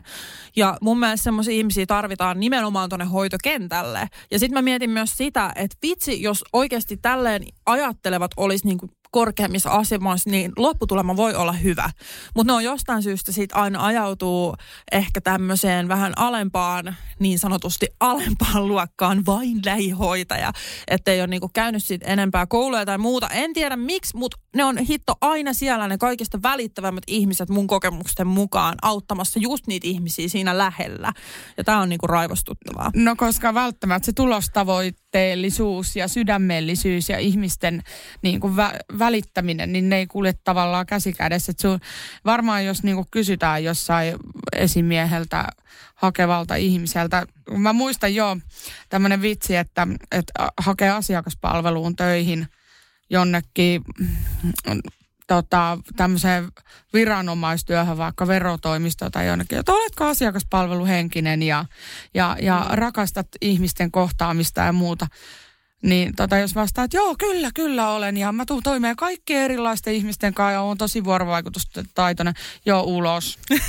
Ja mun mielestä semmoisia ihmisiä tarvitaan nimenomaan tuonne hoitokentälle. Ja sitten mä mietin myös sitä, että vitsi, jos oikeasti tälleen ajattelevat olisi niinku korkeammissa asemassa, niin lopputulema voi olla hyvä. Mutta ne on jostain syystä siitä aina ajautuu ehkä tämmöiseen vähän alempaan, niin sanotusti alempaan luokkaan vain lähihoitaja. Että ei ole niinku käynyt siitä enempää kouluja tai muuta. En tiedä miksi, mutta ne on hitto aina siellä ne kaikista välittävämmät ihmiset mun kokemusten mukaan auttamassa just niitä ihmisiä siinä lähellä. Ja tämä on niinku raivostuttavaa. No koska välttämättä se tulostavoitteellisuus ja sydämellisyys ja ihmisten niin kuin vä- välittäminen, niin ne ei kulje tavallaan käsi kädessä. Et sun, varmaan jos niin kuin kysytään jossain esimieheltä hakevalta ihmiseltä, mä muistan jo tämmöinen vitsi, että, että hakee asiakaspalveluun töihin jonnekin tota, tämmöiseen viranomaistyöhön, vaikka verotoimisto tai jonnekin, että oletko asiakaspalveluhenkinen ja, ja, ja rakastat ihmisten kohtaamista ja muuta. Niin tota, jos vastaat, että joo, kyllä, kyllä olen ja mä tuun toimeen kaikkien erilaisten ihmisten kanssa ja on tosi vuorovaikutustaitoinen, joo, ulos.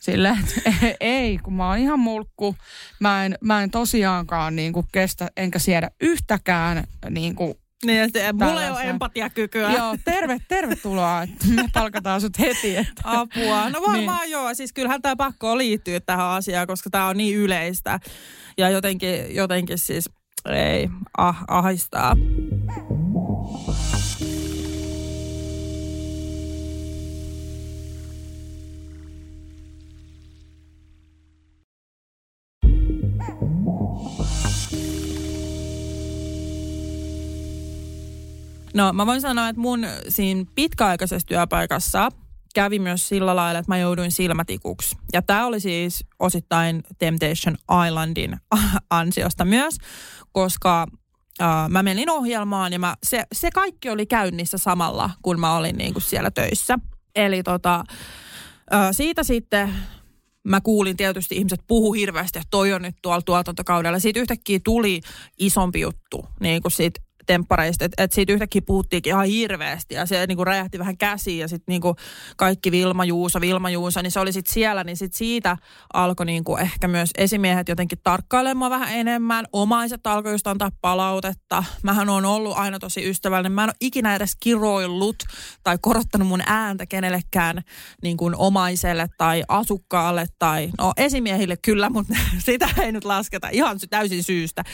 Sille, ei, kun mä oon ihan mulkku. Mä en, mä en tosiaankaan niin kuin kestä, enkä siedä yhtäkään niin kuin niin, että mulla ei ole empatiakykyä. Joo, terve, tervetuloa. Me palkataan sut heti. Että. Apua. No varmaan niin. joo. Siis kyllähän tämä pakko liittyy tähän asiaan, koska tämä on niin yleistä. Ja jotenkin, jotenkin siis ei ah, ahistaa. No mä voin sanoa, että mun siinä pitkäaikaisessa työpaikassa kävi myös sillä lailla, että mä jouduin silmätikuksi. Ja tämä oli siis osittain Temptation Islandin ansiosta myös, koska äh, mä menin ohjelmaan ja mä, se, se kaikki oli käynnissä samalla, kun mä olin niin kuin siellä töissä. Eli tota, äh, siitä sitten mä kuulin tietysti ihmiset puhu hirveästi, että toi on nyt tuolla tuotantokaudella. Siitä yhtäkkiä tuli isompi juttu niin kuin siitä temppareista, että et siitä yhtäkkiä puhuttiinkin ihan hirveästi ja se niinku räjähti vähän käsiin ja sitten niinku kaikki Vilma Juuso, Vilma Juuso, niin se oli sitten siellä, niin sitten siitä alkoi niinku ehkä myös esimiehet jotenkin tarkkailemaan vähän enemmän. Omaiset alkoi just antaa palautetta. Mähän on ollut aina tosi ystävällinen. Mä en ole ikinä edes kiroillut tai korottanut mun ääntä kenellekään niin kuin omaiselle tai asukkaalle tai no esimiehille kyllä, mutta sitä ei nyt lasketa ihan täysin syystä.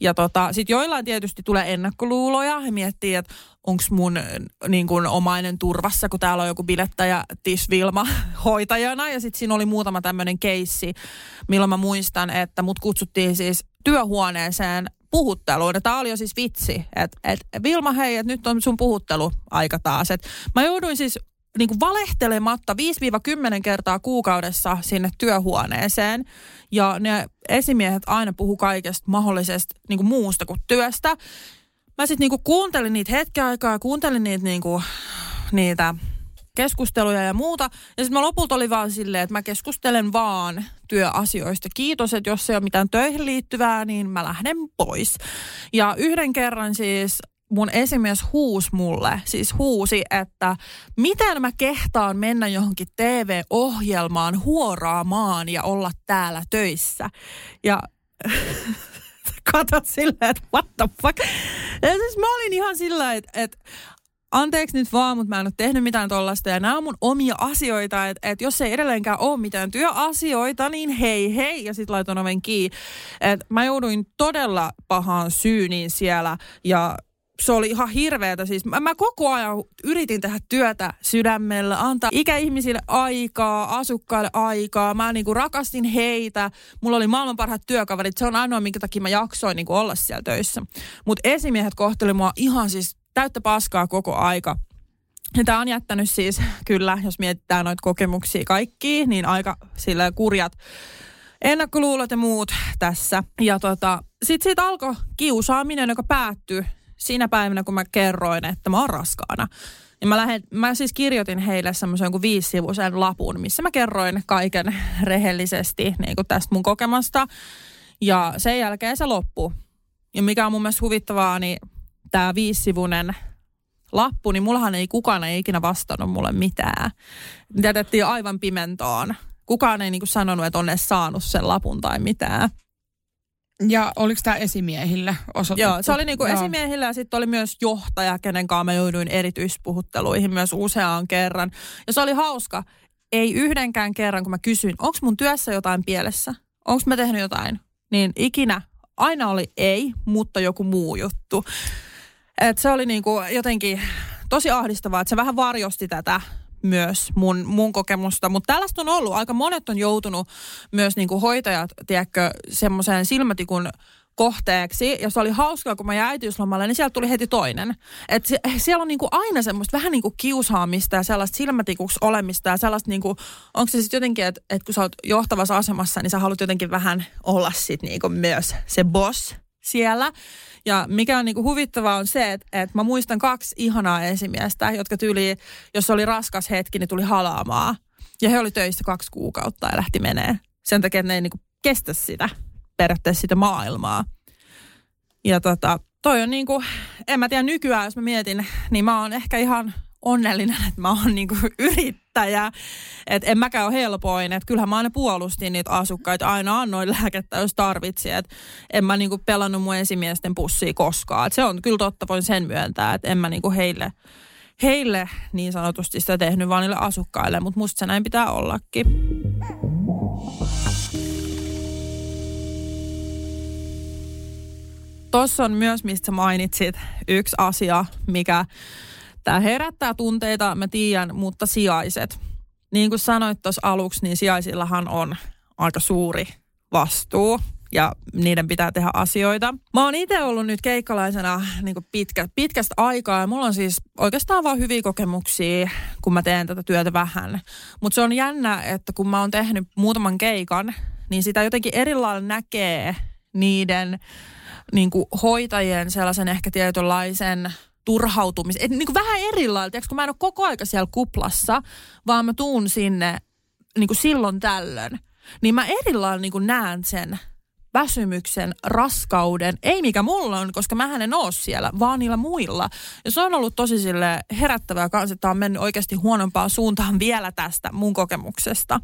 Ja tota, sitten joillain tietysti tulee ennakkoluuloja. He miettii, että onko mun niin kun, omainen turvassa, kun täällä on joku bilettäjä Tis Vilma hoitajana. Ja sitten siinä oli muutama tämmöinen keissi, milloin mä muistan, että mut kutsuttiin siis työhuoneeseen puhutteluun. Tämä oli jo siis vitsi, että et, Vilma hei, että nyt on sun puhuttelu aika taas. Et mä jouduin siis niin kuin valehtelematta 5-10 kertaa kuukaudessa sinne työhuoneeseen. Ja ne esimiehet aina puhu kaikesta mahdollisesta niin kuin muusta kuin työstä. Mä sitten niin kuuntelin niitä hetken aikaa, kuuntelin niitä, niin kuin, niitä keskusteluja ja muuta. Ja sitten mä lopulta olin vaan silleen, että mä keskustelen vaan työasioista. Kiitos, että jos ei ole mitään töihin liittyvää, niin mä lähden pois. Ja yhden kerran siis mun esimies huusi mulle, siis huusi, että miten mä kehtaan mennä johonkin TV-ohjelmaan huoraamaan ja olla täällä töissä. Ja katot silleen, että what the fuck. Ja siis mä olin ihan sillä että, että anteeksi nyt vaan, mutta mä en ole tehnyt mitään tollasta ja nämä on mun omia asioita, että et jos ei edelleenkään ole mitään työasioita, niin hei hei ja sitten laitan oven kiinni. Et mä jouduin todella pahaan syyniin siellä ja se oli ihan hirveätä. Siis mä, mä koko ajan yritin tehdä työtä sydämellä, antaa ikäihmisille aikaa, asukkaille aikaa. Mä niinku rakastin heitä. Mulla oli maailman parhaat työkaverit. Se on ainoa, minkä takia mä jaksoin niinku olla siellä töissä. Mutta esimiehet kohteli mua ihan siis täyttä paskaa koko aika. Ja tämä on jättänyt siis, kyllä, jos mietitään noita kokemuksia kaikki, niin aika sillä kurjat ennakkoluulot ja muut tässä. Ja tota, sitten siitä alkoi kiusaaminen, joka päättyi siinä päivänä, kun mä kerroin, että mä oon raskaana. Ja mä, lähed, mä siis kirjoitin heille semmoisen jonkun viisivuisen lapun, missä mä kerroin kaiken rehellisesti niin kuin tästä mun kokemasta. Ja sen jälkeen se loppu. Ja mikä on mun mielestä huvittavaa, niin tämä viisivunen lappu, niin mullahan ei kukaan ei ikinä vastannut mulle mitään. Jätettiin aivan pimentoon. Kukaan ei niinku sanonut, että on edes saanut sen lapun tai mitään. Ja oliko tämä esimiehille osoitettu? Joo, se oli niinku Joo. esimiehille ja sitten oli myös johtaja, kenen kanssa mä jouduin erityispuhutteluihin myös useaan kerran. Ja se oli hauska. Ei yhdenkään kerran, kun mä kysyin, onko mun työssä jotain pielessä? Onko mä tehnyt jotain? Niin ikinä, aina oli ei, mutta joku muu juttu. Et se oli niinku jotenkin tosi ahdistavaa, että se vähän varjosti tätä myös mun, mun kokemusta. Mutta tällaista on ollut. Aika monet on joutunut myös niinku hoitajat, tiedätkö, semmoiseen silmätikun kohteeksi. Ja se oli hauskaa, kun mä jäin äitiyslomalle, niin sieltä tuli heti toinen. Et se, siellä on niinku aina semmoista vähän niinku kiusaamista ja sellaista silmätikuksi olemista ja sellaista niinku, onko se sitten jotenkin, että et kun sä oot johtavassa asemassa, niin sä haluat jotenkin vähän olla sitten niinku myös se boss siellä. Ja mikä on niinku huvittavaa on se, että, että mä muistan kaksi ihanaa esimiestä, jotka tyyli, jos oli raskas hetki, niin tuli halaamaan. Ja he oli töissä kaksi kuukautta ja lähti menee. Sen takia, että ne ei niinku kestä sitä, periaatteessa sitä maailmaa. Ja tota, toi on niinku, en mä tiedä nykyään, jos mä mietin, niin mä oon ehkä ihan onnellinen, että mä oon niinku yrittäjä. Että en mäkään ole helpoin. Että kyllähän mä aina puolustin niitä asukkaita. Aina annoin lääkettä, jos tarvitsi. Että en mä niinku pelannut mun esimiesten pussia koskaan. Et se on kyllä totta, voin sen myöntää. Että en mä niinku heille, heille niin sanotusti sitä tehnyt, vaan niille asukkaille. Mutta musta se näin pitää ollakin. Tuossa on myös, mistä mainitsit, yksi asia, mikä Tämä herättää tunteita, mä tiedän, mutta sijaiset. Niin kuin sanoit tuossa aluksi, niin sijaisillahan on aika suuri vastuu ja niiden pitää tehdä asioita. Mä oon itse ollut nyt keikkalaisena niin pitkä, pitkästä aikaa ja mulla on siis oikeastaan vaan hyviä kokemuksia, kun mä teen tätä työtä vähän. Mutta se on jännä, että kun mä oon tehnyt muutaman keikan, niin sitä jotenkin erilailla näkee niiden niin kuin hoitajien sellaisen ehkä tietynlaisen turhautumisen. Et niin kuin vähän erilailla, kun mä en ole koko aika siellä kuplassa, vaan mä tuun sinne niin kuin silloin tällöin. Niin mä erilailla niin kuin näen sen väsymyksen, raskauden, ei mikä mulla on, koska mä en ole siellä, vaan niillä muilla. Ja se on ollut tosi sille herättävää kanssa, että on mennyt oikeasti huonompaan suuntaan vielä tästä mun kokemuksesta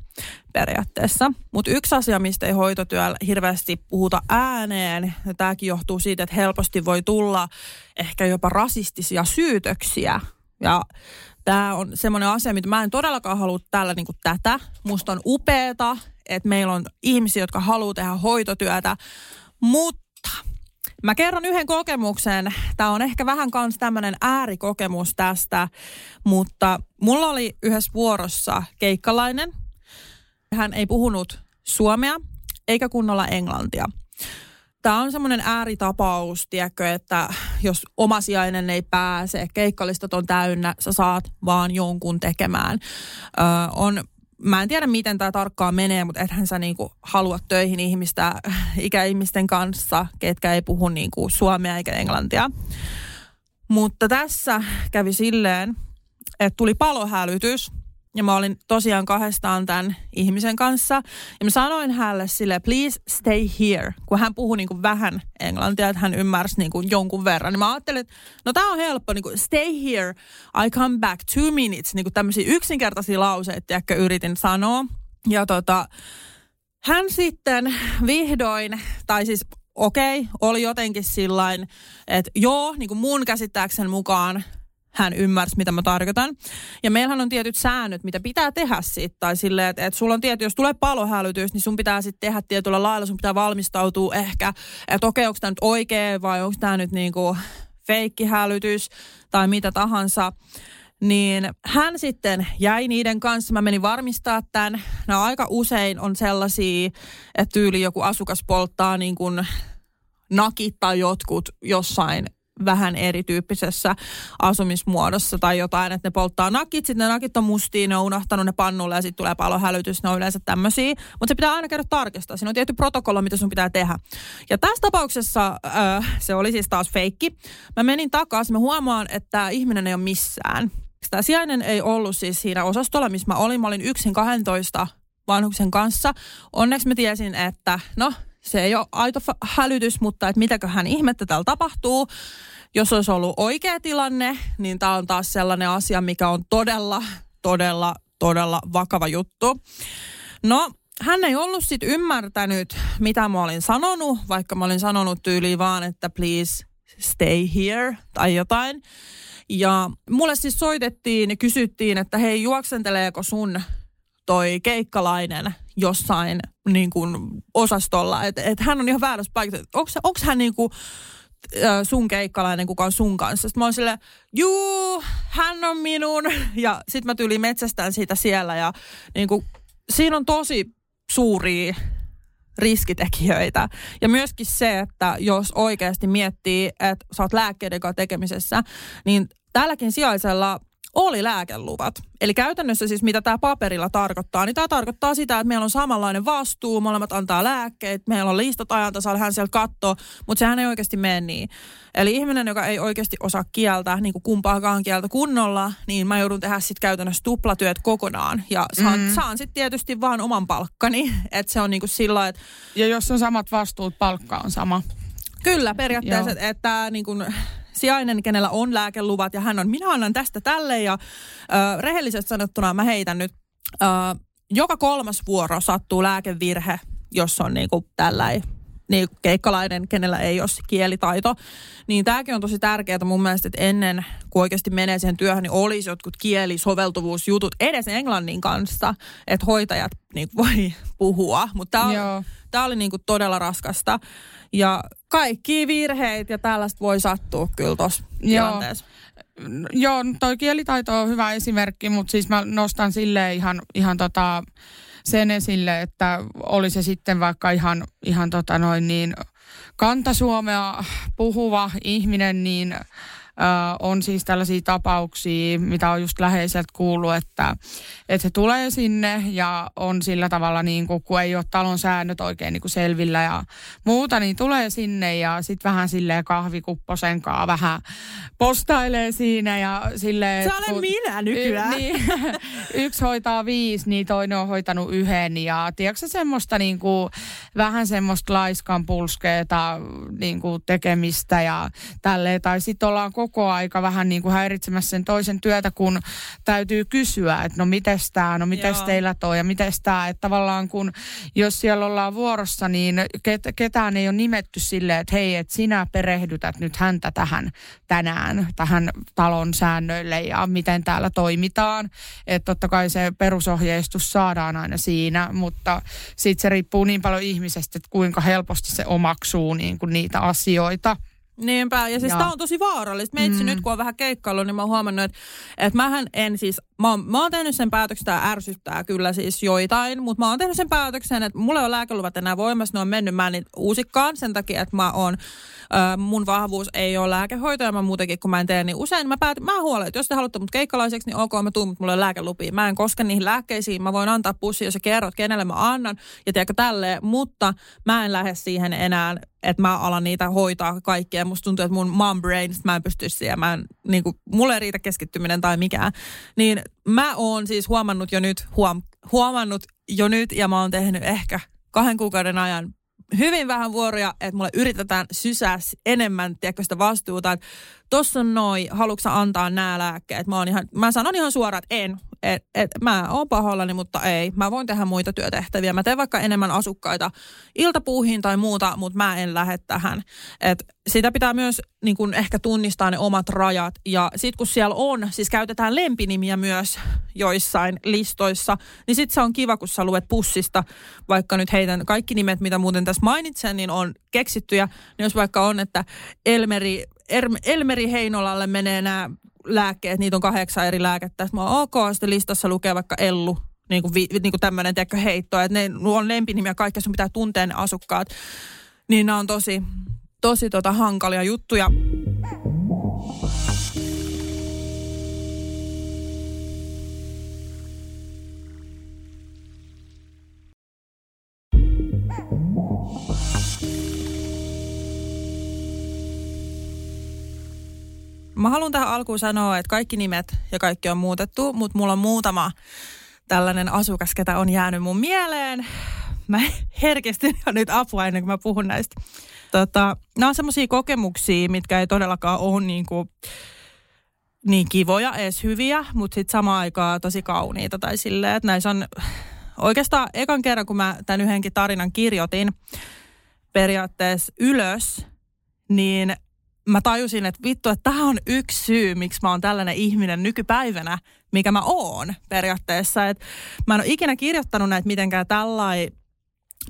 periaatteessa. Mutta yksi asia, mistä ei hoitotyöllä hirveästi puhuta ääneen, ja tämäkin johtuu siitä, että helposti voi tulla ehkä jopa rasistisia syytöksiä. Ja tämä on semmoinen asia, mitä mä en todellakaan halua tällä niin tätä. Musta on upeeta, että meillä on ihmisiä, jotka haluaa tehdä hoitotyötä, mutta Mä kerron yhden kokemuksen. Tämä on ehkä vähän kans tämmöinen äärikokemus tästä, mutta mulla oli yhdessä vuorossa keikkalainen. Hän ei puhunut suomea eikä kunnolla englantia. Tämä on semmoinen ääritapaus, tiedätkö, että jos omasiainen ei pääse, keikkalistot on täynnä, sä saat vaan jonkun tekemään. Ö, on mä en tiedä, miten tämä tarkkaan menee, mutta ethän sä niinku halua töihin ihmistä, ikäihmisten kanssa, ketkä ei puhu niinku suomea eikä englantia. Mutta tässä kävi silleen, että tuli palohälytys ja mä olin tosiaan kahdestaan tämän ihmisen kanssa. Ja mä sanoin hänelle sille, please stay here, kun hän puhui niin kuin vähän englantia, että hän ymmärsi niin kuin jonkun verran. Niin mä ajattelin, että no tää on helppo, niin kuin stay here, I come back two minutes. Niin kuin tämmöisiä yksinkertaisia lauseita, jotka yritin sanoa. Ja tota, hän sitten vihdoin, tai siis okei, okay, oli jotenkin sillain, että joo, niin kuin mun käsittääksen mukaan hän ymmärsi, mitä mä tarkoitan. Ja meillähän on tietyt säännöt, mitä pitää tehdä siitä. Tai silleen, että, että sulla on tietty, jos tulee palohälytys, niin sun pitää sitten tehdä tietyllä lailla, sun pitää valmistautua ehkä, että okei, okay, onko tämä nyt oikea vai onko tämä nyt niinku feikkihälytys tai mitä tahansa. Niin hän sitten jäi niiden kanssa. Mä menin varmistaa tämän. Nämä aika usein on sellaisia, että tyyli joku asukas polttaa niin kuin nakit tai jotkut jossain vähän erityyppisessä asumismuodossa tai jotain, että ne polttaa nakit, sitten ne nakit on mustia, ne on unohtanut ne pannulle ja sitten tulee palohälytys, ne on yleensä tämmöisiä. Mutta se pitää aina käydä tarkistaa, siinä on tietty protokolla, mitä sun pitää tehdä. Ja tässä tapauksessa äh, se oli siis taas feikki. Mä menin takaisin, mä huomaan, että ihminen ei ole missään. Tämä sijainen ei ollut siis siinä osastolla, missä mä olin. Mä olin yksin 12 vanhuksen kanssa. Onneksi mä tiesin, että no, se ei ole aito hälytys, mutta että mitäköhän ihmettä täällä tapahtuu. Jos olisi ollut oikea tilanne, niin tämä on taas sellainen asia, mikä on todella, todella, todella vakava juttu. No, hän ei ollut sitten ymmärtänyt, mitä mä olin sanonut, vaikka mä olin sanonut tyyliin vaan, että please stay here tai jotain. Ja mulle siis soitettiin ja kysyttiin, että hei, juoksenteleeko sun toi keikkalainen jossain niin kuin osastolla, että et hän on ihan väärässä paikassa. Onko hän niin kuin, sun keikkalainen, kuka on sun kanssa. Sitten mä oon silleen, juu, hän on minun. Ja sitten mä tyyliin metsästään siitä siellä. Ja niin kuin, siinä on tosi suuria riskitekijöitä. Ja myöskin se, että jos oikeasti miettii, että sä oot lääkkeiden kanssa tekemisessä, niin tälläkin sijaisella oli lääkeluvat. Eli käytännössä siis mitä tämä paperilla tarkoittaa, niin tämä tarkoittaa sitä, että meillä on samanlainen vastuu, molemmat antaa lääkkeet, meillä on listat ajantasalla, hän sieltä katsoo, mutta sehän ei oikeasti mene niin. Eli ihminen, joka ei oikeasti osaa kieltä, niin kuin kumpaakaan kieltä kunnolla, niin mä joudun tehdä sitten käytännössä tuplatyöt kokonaan. Ja saan, mm. saan sitten tietysti vaan oman palkkani, että se on niin kuin sillä että... Ja jos on samat vastuut, palkka on sama. Kyllä, periaatteessa, että, että niin kuin, sijainen, kenellä on lääkeluvat ja hän on, minä annan tästä tälle ja ö, rehellisesti sanottuna mä heitän nyt, ö, joka kolmas vuoro sattuu lääkevirhe, jos on niin kuin tällä niin keikkalainen, kenellä ei ole kielitaito. Niin tämäkin on tosi tärkeää mun mielestä, että ennen kuin oikeasti menee siihen työhön, niin olisi jotkut kielisoveltuvuusjutut edes englannin kanssa, että hoitajat niin voi puhua. Mutta tämä, tämä oli niin kuin todella raskasta. Ja kaikki virheet ja tällaista voi sattua kyllä tuossa tilanteessa. Joo, toi kielitaito on hyvä esimerkki, mutta siis mä nostan sille ihan, ihan tota sen esille, että oli se sitten vaikka ihan, ihan tota noin niin kantasuomea puhuva ihminen, niin on siis tällaisia tapauksia, mitä on just läheiseltä kuullut, että, että se tulee sinne ja on sillä tavalla niin kuin, kun ei ole talon säännöt oikein niin kuin selvillä ja muuta, niin tulee sinne ja sitten vähän silleen kahvikupposen kanssa vähän postailee siinä ja silleen... Se olen kun, minä nykyään. Niin, yksi hoitaa viisi, niin toinen on hoitanut yhden ja tiedätkö semmoista niin kuin, vähän semmoista laiskan pulskeeta niin kuin tekemistä ja tälleen. Tai sitten ollaan koko koko aika vähän niin kuin häiritsemässä sen toisen työtä, kun täytyy kysyä, että no mites tämä, no mites teillä toi ja mites tämä. Että tavallaan kun, jos siellä ollaan vuorossa, niin ket, ketään ei ole nimetty silleen, että hei, että sinä perehdytät nyt häntä tähän tänään, tähän talon säännöille ja miten täällä toimitaan. Että totta kai se perusohjeistus saadaan aina siinä, mutta sitten se riippuu niin paljon ihmisestä, että kuinka helposti se omaksuu niin kuin niitä asioita. Niinpä, ja siis tämä on tosi vaarallista. Meitsi mm. nyt, kun on vähän keikkailu, niin mä oon huomannut, että, että mähän en siis, mä oon, mä oon tehnyt sen päätöksen, tämä ärsyttää kyllä siis joitain, mutta mä oon tehnyt sen päätöksen, että mulla ole lääkeluvat enää voimassa, ne on mennyt mä niin uusikkaan sen takia, että mä oon, äh, mun vahvuus ei ole lääkehoito, ja mä muutenkin, kun mä en tee niin usein, mä päätin, mä huolen, että jos te haluatte mut keikkalaiseksi, niin ok, mä tuun, mutta mulla on lääkelupia. Mä en koske niihin lääkkeisiin, mä voin antaa pussi, jos sä kerrot, kenelle mä annan, ja tiedätkö tälleen, mutta mä en lähde siihen enää että mä alan niitä hoitaa kaikkea. Musta tuntuu, että mun mom brain, mä en pysty siihen. Mä en, niin kuin, mulle ei riitä keskittyminen tai mikään. Niin mä oon siis huomannut jo nyt, huom, huomannut jo nyt ja mä oon tehnyt ehkä kahden kuukauden ajan hyvin vähän vuoroja, että mulle yritetään sysää enemmän tiedätkö, sitä vastuuta, että tossa on noi, haluatko antaa nämä lääkkeet? Mä, oon ihan, mä sanon ihan suoraan, että en, et, et mä oon pahoillani, mutta ei. Mä voin tehdä muita työtehtäviä. Mä teen vaikka enemmän asukkaita iltapuuhiin tai muuta, mutta mä en lähde tähän. Et sitä pitää myös niin kun ehkä tunnistaa ne omat rajat. Ja sit kun siellä on, siis käytetään lempinimiä myös joissain listoissa, niin sit se on kiva, kun sä luet pussista, vaikka nyt heitän kaikki nimet, mitä muuten tässä mainitsen, niin on keksittyjä. Niin jos vaikka on, että Elmeri, Elmeri Heinolalle menee nämä lääkkeet, niitä on kahdeksan eri lääkettä. Sitten mä oon ok, sitten listassa lukee vaikka Ellu, niin kuin, niin kuin tämmöinen heitto, että ne on lempinimiä, kaikki sun pitää tuntea ne asukkaat. Niin nämä on tosi, tosi tota hankalia juttuja. Mä haluan tähän alkuun sanoa, että kaikki nimet ja kaikki on muutettu, mutta mulla on muutama tällainen asukas, ketä on jäänyt mun mieleen. Mä herkistyn jo nyt apua ennen kuin mä puhun näistä. Tota, nämä on semmoisia kokemuksia, mitkä ei todellakaan ole niin, kuin, niin kivoja, edes hyviä, mutta sitten samaan aikaan tosi kauniita tai silleen, että näissä on oikeastaan ekan kerran, kun mä tämän yhdenkin tarinan kirjoitin periaatteessa ylös, niin mä tajusin, että vittu, että tämä on yksi syy, miksi mä oon tällainen ihminen nykypäivänä, mikä mä oon periaatteessa. Et mä en ole ikinä kirjoittanut näitä mitenkään tällainen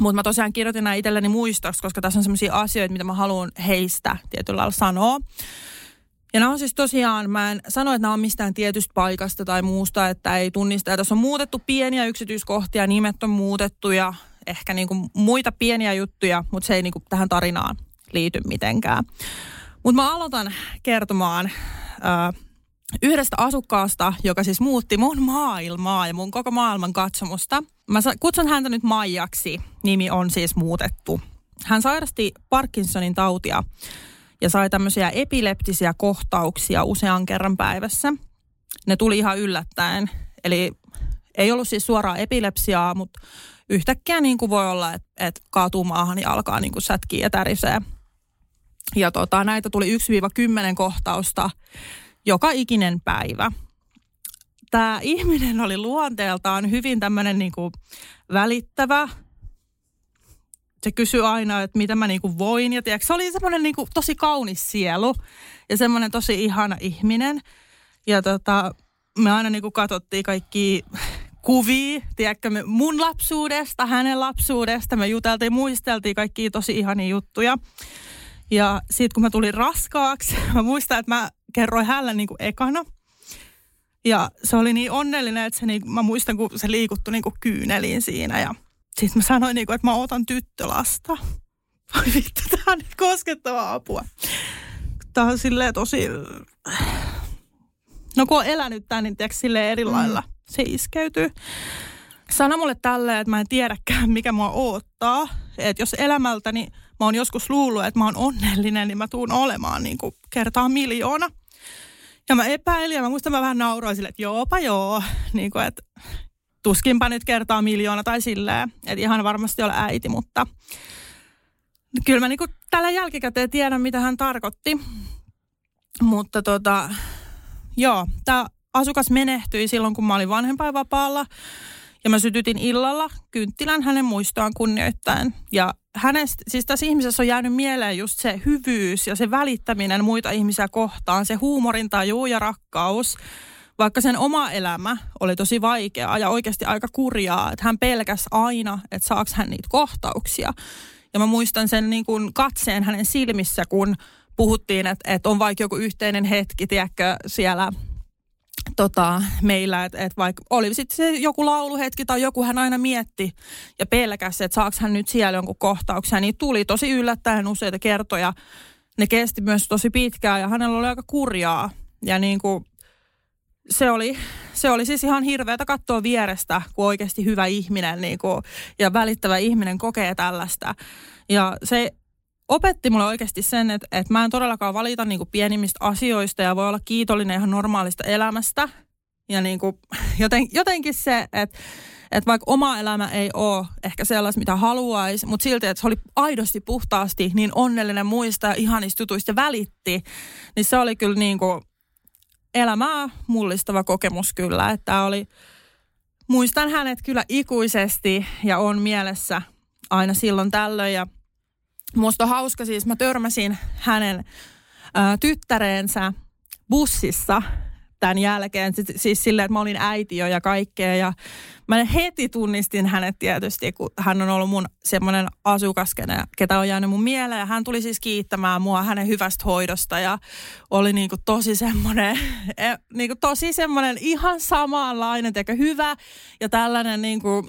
mutta mä tosiaan kirjoitin nämä itselleni muistoksi, koska tässä on sellaisia asioita, mitä mä haluan heistä tietyllä lailla sanoa. Ja nämä on siis tosiaan, mä en sano, että nämä on mistään tietystä paikasta tai muusta, että ei tunnista. Ja tässä on muutettu pieniä yksityiskohtia, nimet on muutettu ja ehkä niinku muita pieniä juttuja, mutta se ei niinku tähän tarinaan liity mitenkään. Mutta mä aloitan kertomaan äh, yhdestä asukkaasta, joka siis muutti mun maailmaa ja mun koko maailman katsomusta. Mä kutsun häntä nyt Maijaksi. Nimi on siis muutettu. Hän sairasti Parkinsonin tautia ja sai tämmöisiä epileptisiä kohtauksia usean kerran päivässä. Ne tuli ihan yllättäen. Eli ei ollut siis suoraa epilepsiaa, mutta yhtäkkiä niin kuin voi olla, että, että kaatuu maahan ja alkaa niin kuin sätkiä ja tärisee. Ja tota, näitä tuli 1-10 kohtausta joka ikinen päivä. Tämä ihminen oli luonteeltaan hyvin tämmöinen niin kuin välittävä. Se kysyi aina, että mitä mä niin kuin voin. Ja tiedätkö, se oli semmoinen niin kuin tosi kaunis sielu ja semmoinen tosi ihana ihminen. Ja tota, me aina niin kuin katsottiin kaikki kuvia, tiedätkö, me mun lapsuudesta, hänen lapsuudesta. Me juteltiin, muisteltiin kaikki tosi ihania juttuja. Ja sitten kun mä tulin raskaaksi, mä muistan, että mä kerroin hänelle niin kuin ekana. Ja se oli niin onnellinen, että se niin, mä muistan, kun se liikuttui niin kuin kyyneliin siinä. Ja sitten mä sanoin, niin kuin, että mä otan tyttölasta. Voi vittu, tää on koskettavaa apua. Tää on silleen tosi... No kun on elänyt tän, niin tiedätkö, silleen eri lailla mm. se iskeytyy. Sano mulle tälleen, että mä en tiedäkään, mikä mua oottaa. Että jos elämältäni mä oon joskus luullut, että mä oon onnellinen, niin mä tuun olemaan niin kuin kertaa miljoona. Ja mä epäilin ja mä muistan, mä vähän nauroin sille, että joopa joo, niin kuin, että tuskinpa nyt kertaa miljoona tai silleen, että ihan varmasti ole äiti, mutta kyllä mä niin kuin tällä jälkikäteen tiedän, mitä hän tarkoitti. Mutta tota, joo, tämä asukas menehtyi silloin, kun mä olin vanhempainvapaalla. Ja mä sytytin illalla kynttilän hänen muistoaan kunnioittain. Ja hänestä, siis tässä ihmisessä on jäänyt mieleen just se hyvyys ja se välittäminen muita ihmisiä kohtaan, se huumorintaju ja rakkaus. Vaikka sen oma elämä oli tosi vaikeaa ja oikeasti aika kurjaa, että hän pelkäs aina, että saaks hän niitä kohtauksia. Ja mä muistan sen niin kuin katseen hänen silmissä, kun puhuttiin, että, että on vaikka joku yhteinen hetki, tiedätkö, siellä tota, meillä, että et vaikka oli sitten se joku lauluhetki tai joku hän aina mietti ja pelkäsi, että saaks hän nyt siellä jonkun kohtauksen, niin tuli tosi yllättäen useita kertoja. Ne kesti myös tosi pitkään ja hänellä oli aika kurjaa ja niin kuin, se oli, se oli siis ihan hirveätä katsoa vierestä, kun oikeasti hyvä ihminen niin kuin, ja välittävä ihminen kokee tällaista. Ja se opetti mulle oikeasti sen, että, että mä en todellakaan valita niin kuin pienimmistä asioista ja voi olla kiitollinen ihan normaalista elämästä. Ja niin kuin, joten, jotenkin se, että, että vaikka oma elämä ei ole ehkä sellaista, mitä haluaisi, mutta silti, että se oli aidosti puhtaasti niin onnellinen muista ihanista jutuista välitti, niin se oli kyllä niin kuin, elämää mullistava kokemus kyllä, että oli, muistan hänet kyllä ikuisesti ja on mielessä aina silloin tällöin ja musta on hauska siis, mä törmäsin hänen ä, tyttäreensä bussissa tämän jälkeen. Siis silleen, että mä olin äiti jo ja kaikkea. Ja mä heti tunnistin hänet tietysti, kun hän on ollut mun semmoinen asukas, ketä on jäänyt mun mieleen. Ja hän tuli siis kiittämään mua hänen hyvästä hoidosta ja oli niinku tosi semmoinen, e, niinku tosi semmoinen ihan samanlainen, teikä hyvä ja tällainen niinku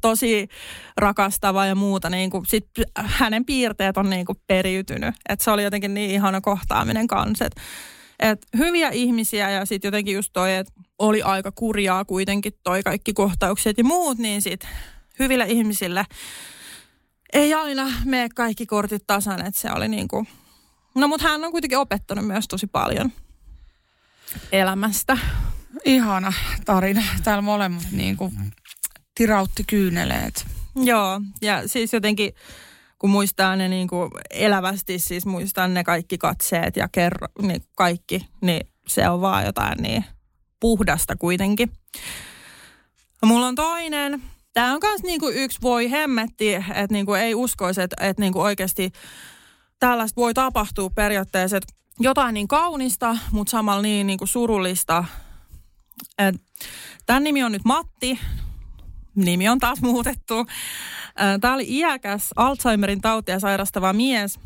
tosi rakastava ja muuta. Niin kuin, sit hänen piirteet on niin kuin periytynyt. Et se oli jotenkin niin ihana kohtaaminen kanssa. Et, et hyviä ihmisiä ja sitten jotenkin just toi, että oli aika kurjaa kuitenkin toi kaikki kohtaukset ja muut, niin sitten hyvillä ihmisillä ei aina mene kaikki kortit tasan, että se oli niin kuin, no mutta hän on kuitenkin opettanut myös tosi paljon elämästä. Ihana tarina. Täällä molemmat niin kuin tirautti kyyneleet. Joo, ja siis jotenkin kun muistaa ne niin kuin elävästi, siis muistaa ne kaikki katseet ja kerro, niin kaikki, niin se on vaan jotain niin puhdasta kuitenkin. Mulla on toinen. Tämä on myös niinku yksi voi hemmetti, että niinku ei uskoisi, että, että niinku oikeasti tällaista voi tapahtua periaatteessa, että jotain niin kaunista, mutta samalla niin niinku surullista. Et, tämän nimi on nyt Matti nimi on taas muutettu. Tämä oli iäkäs Alzheimerin tautia sairastava mies.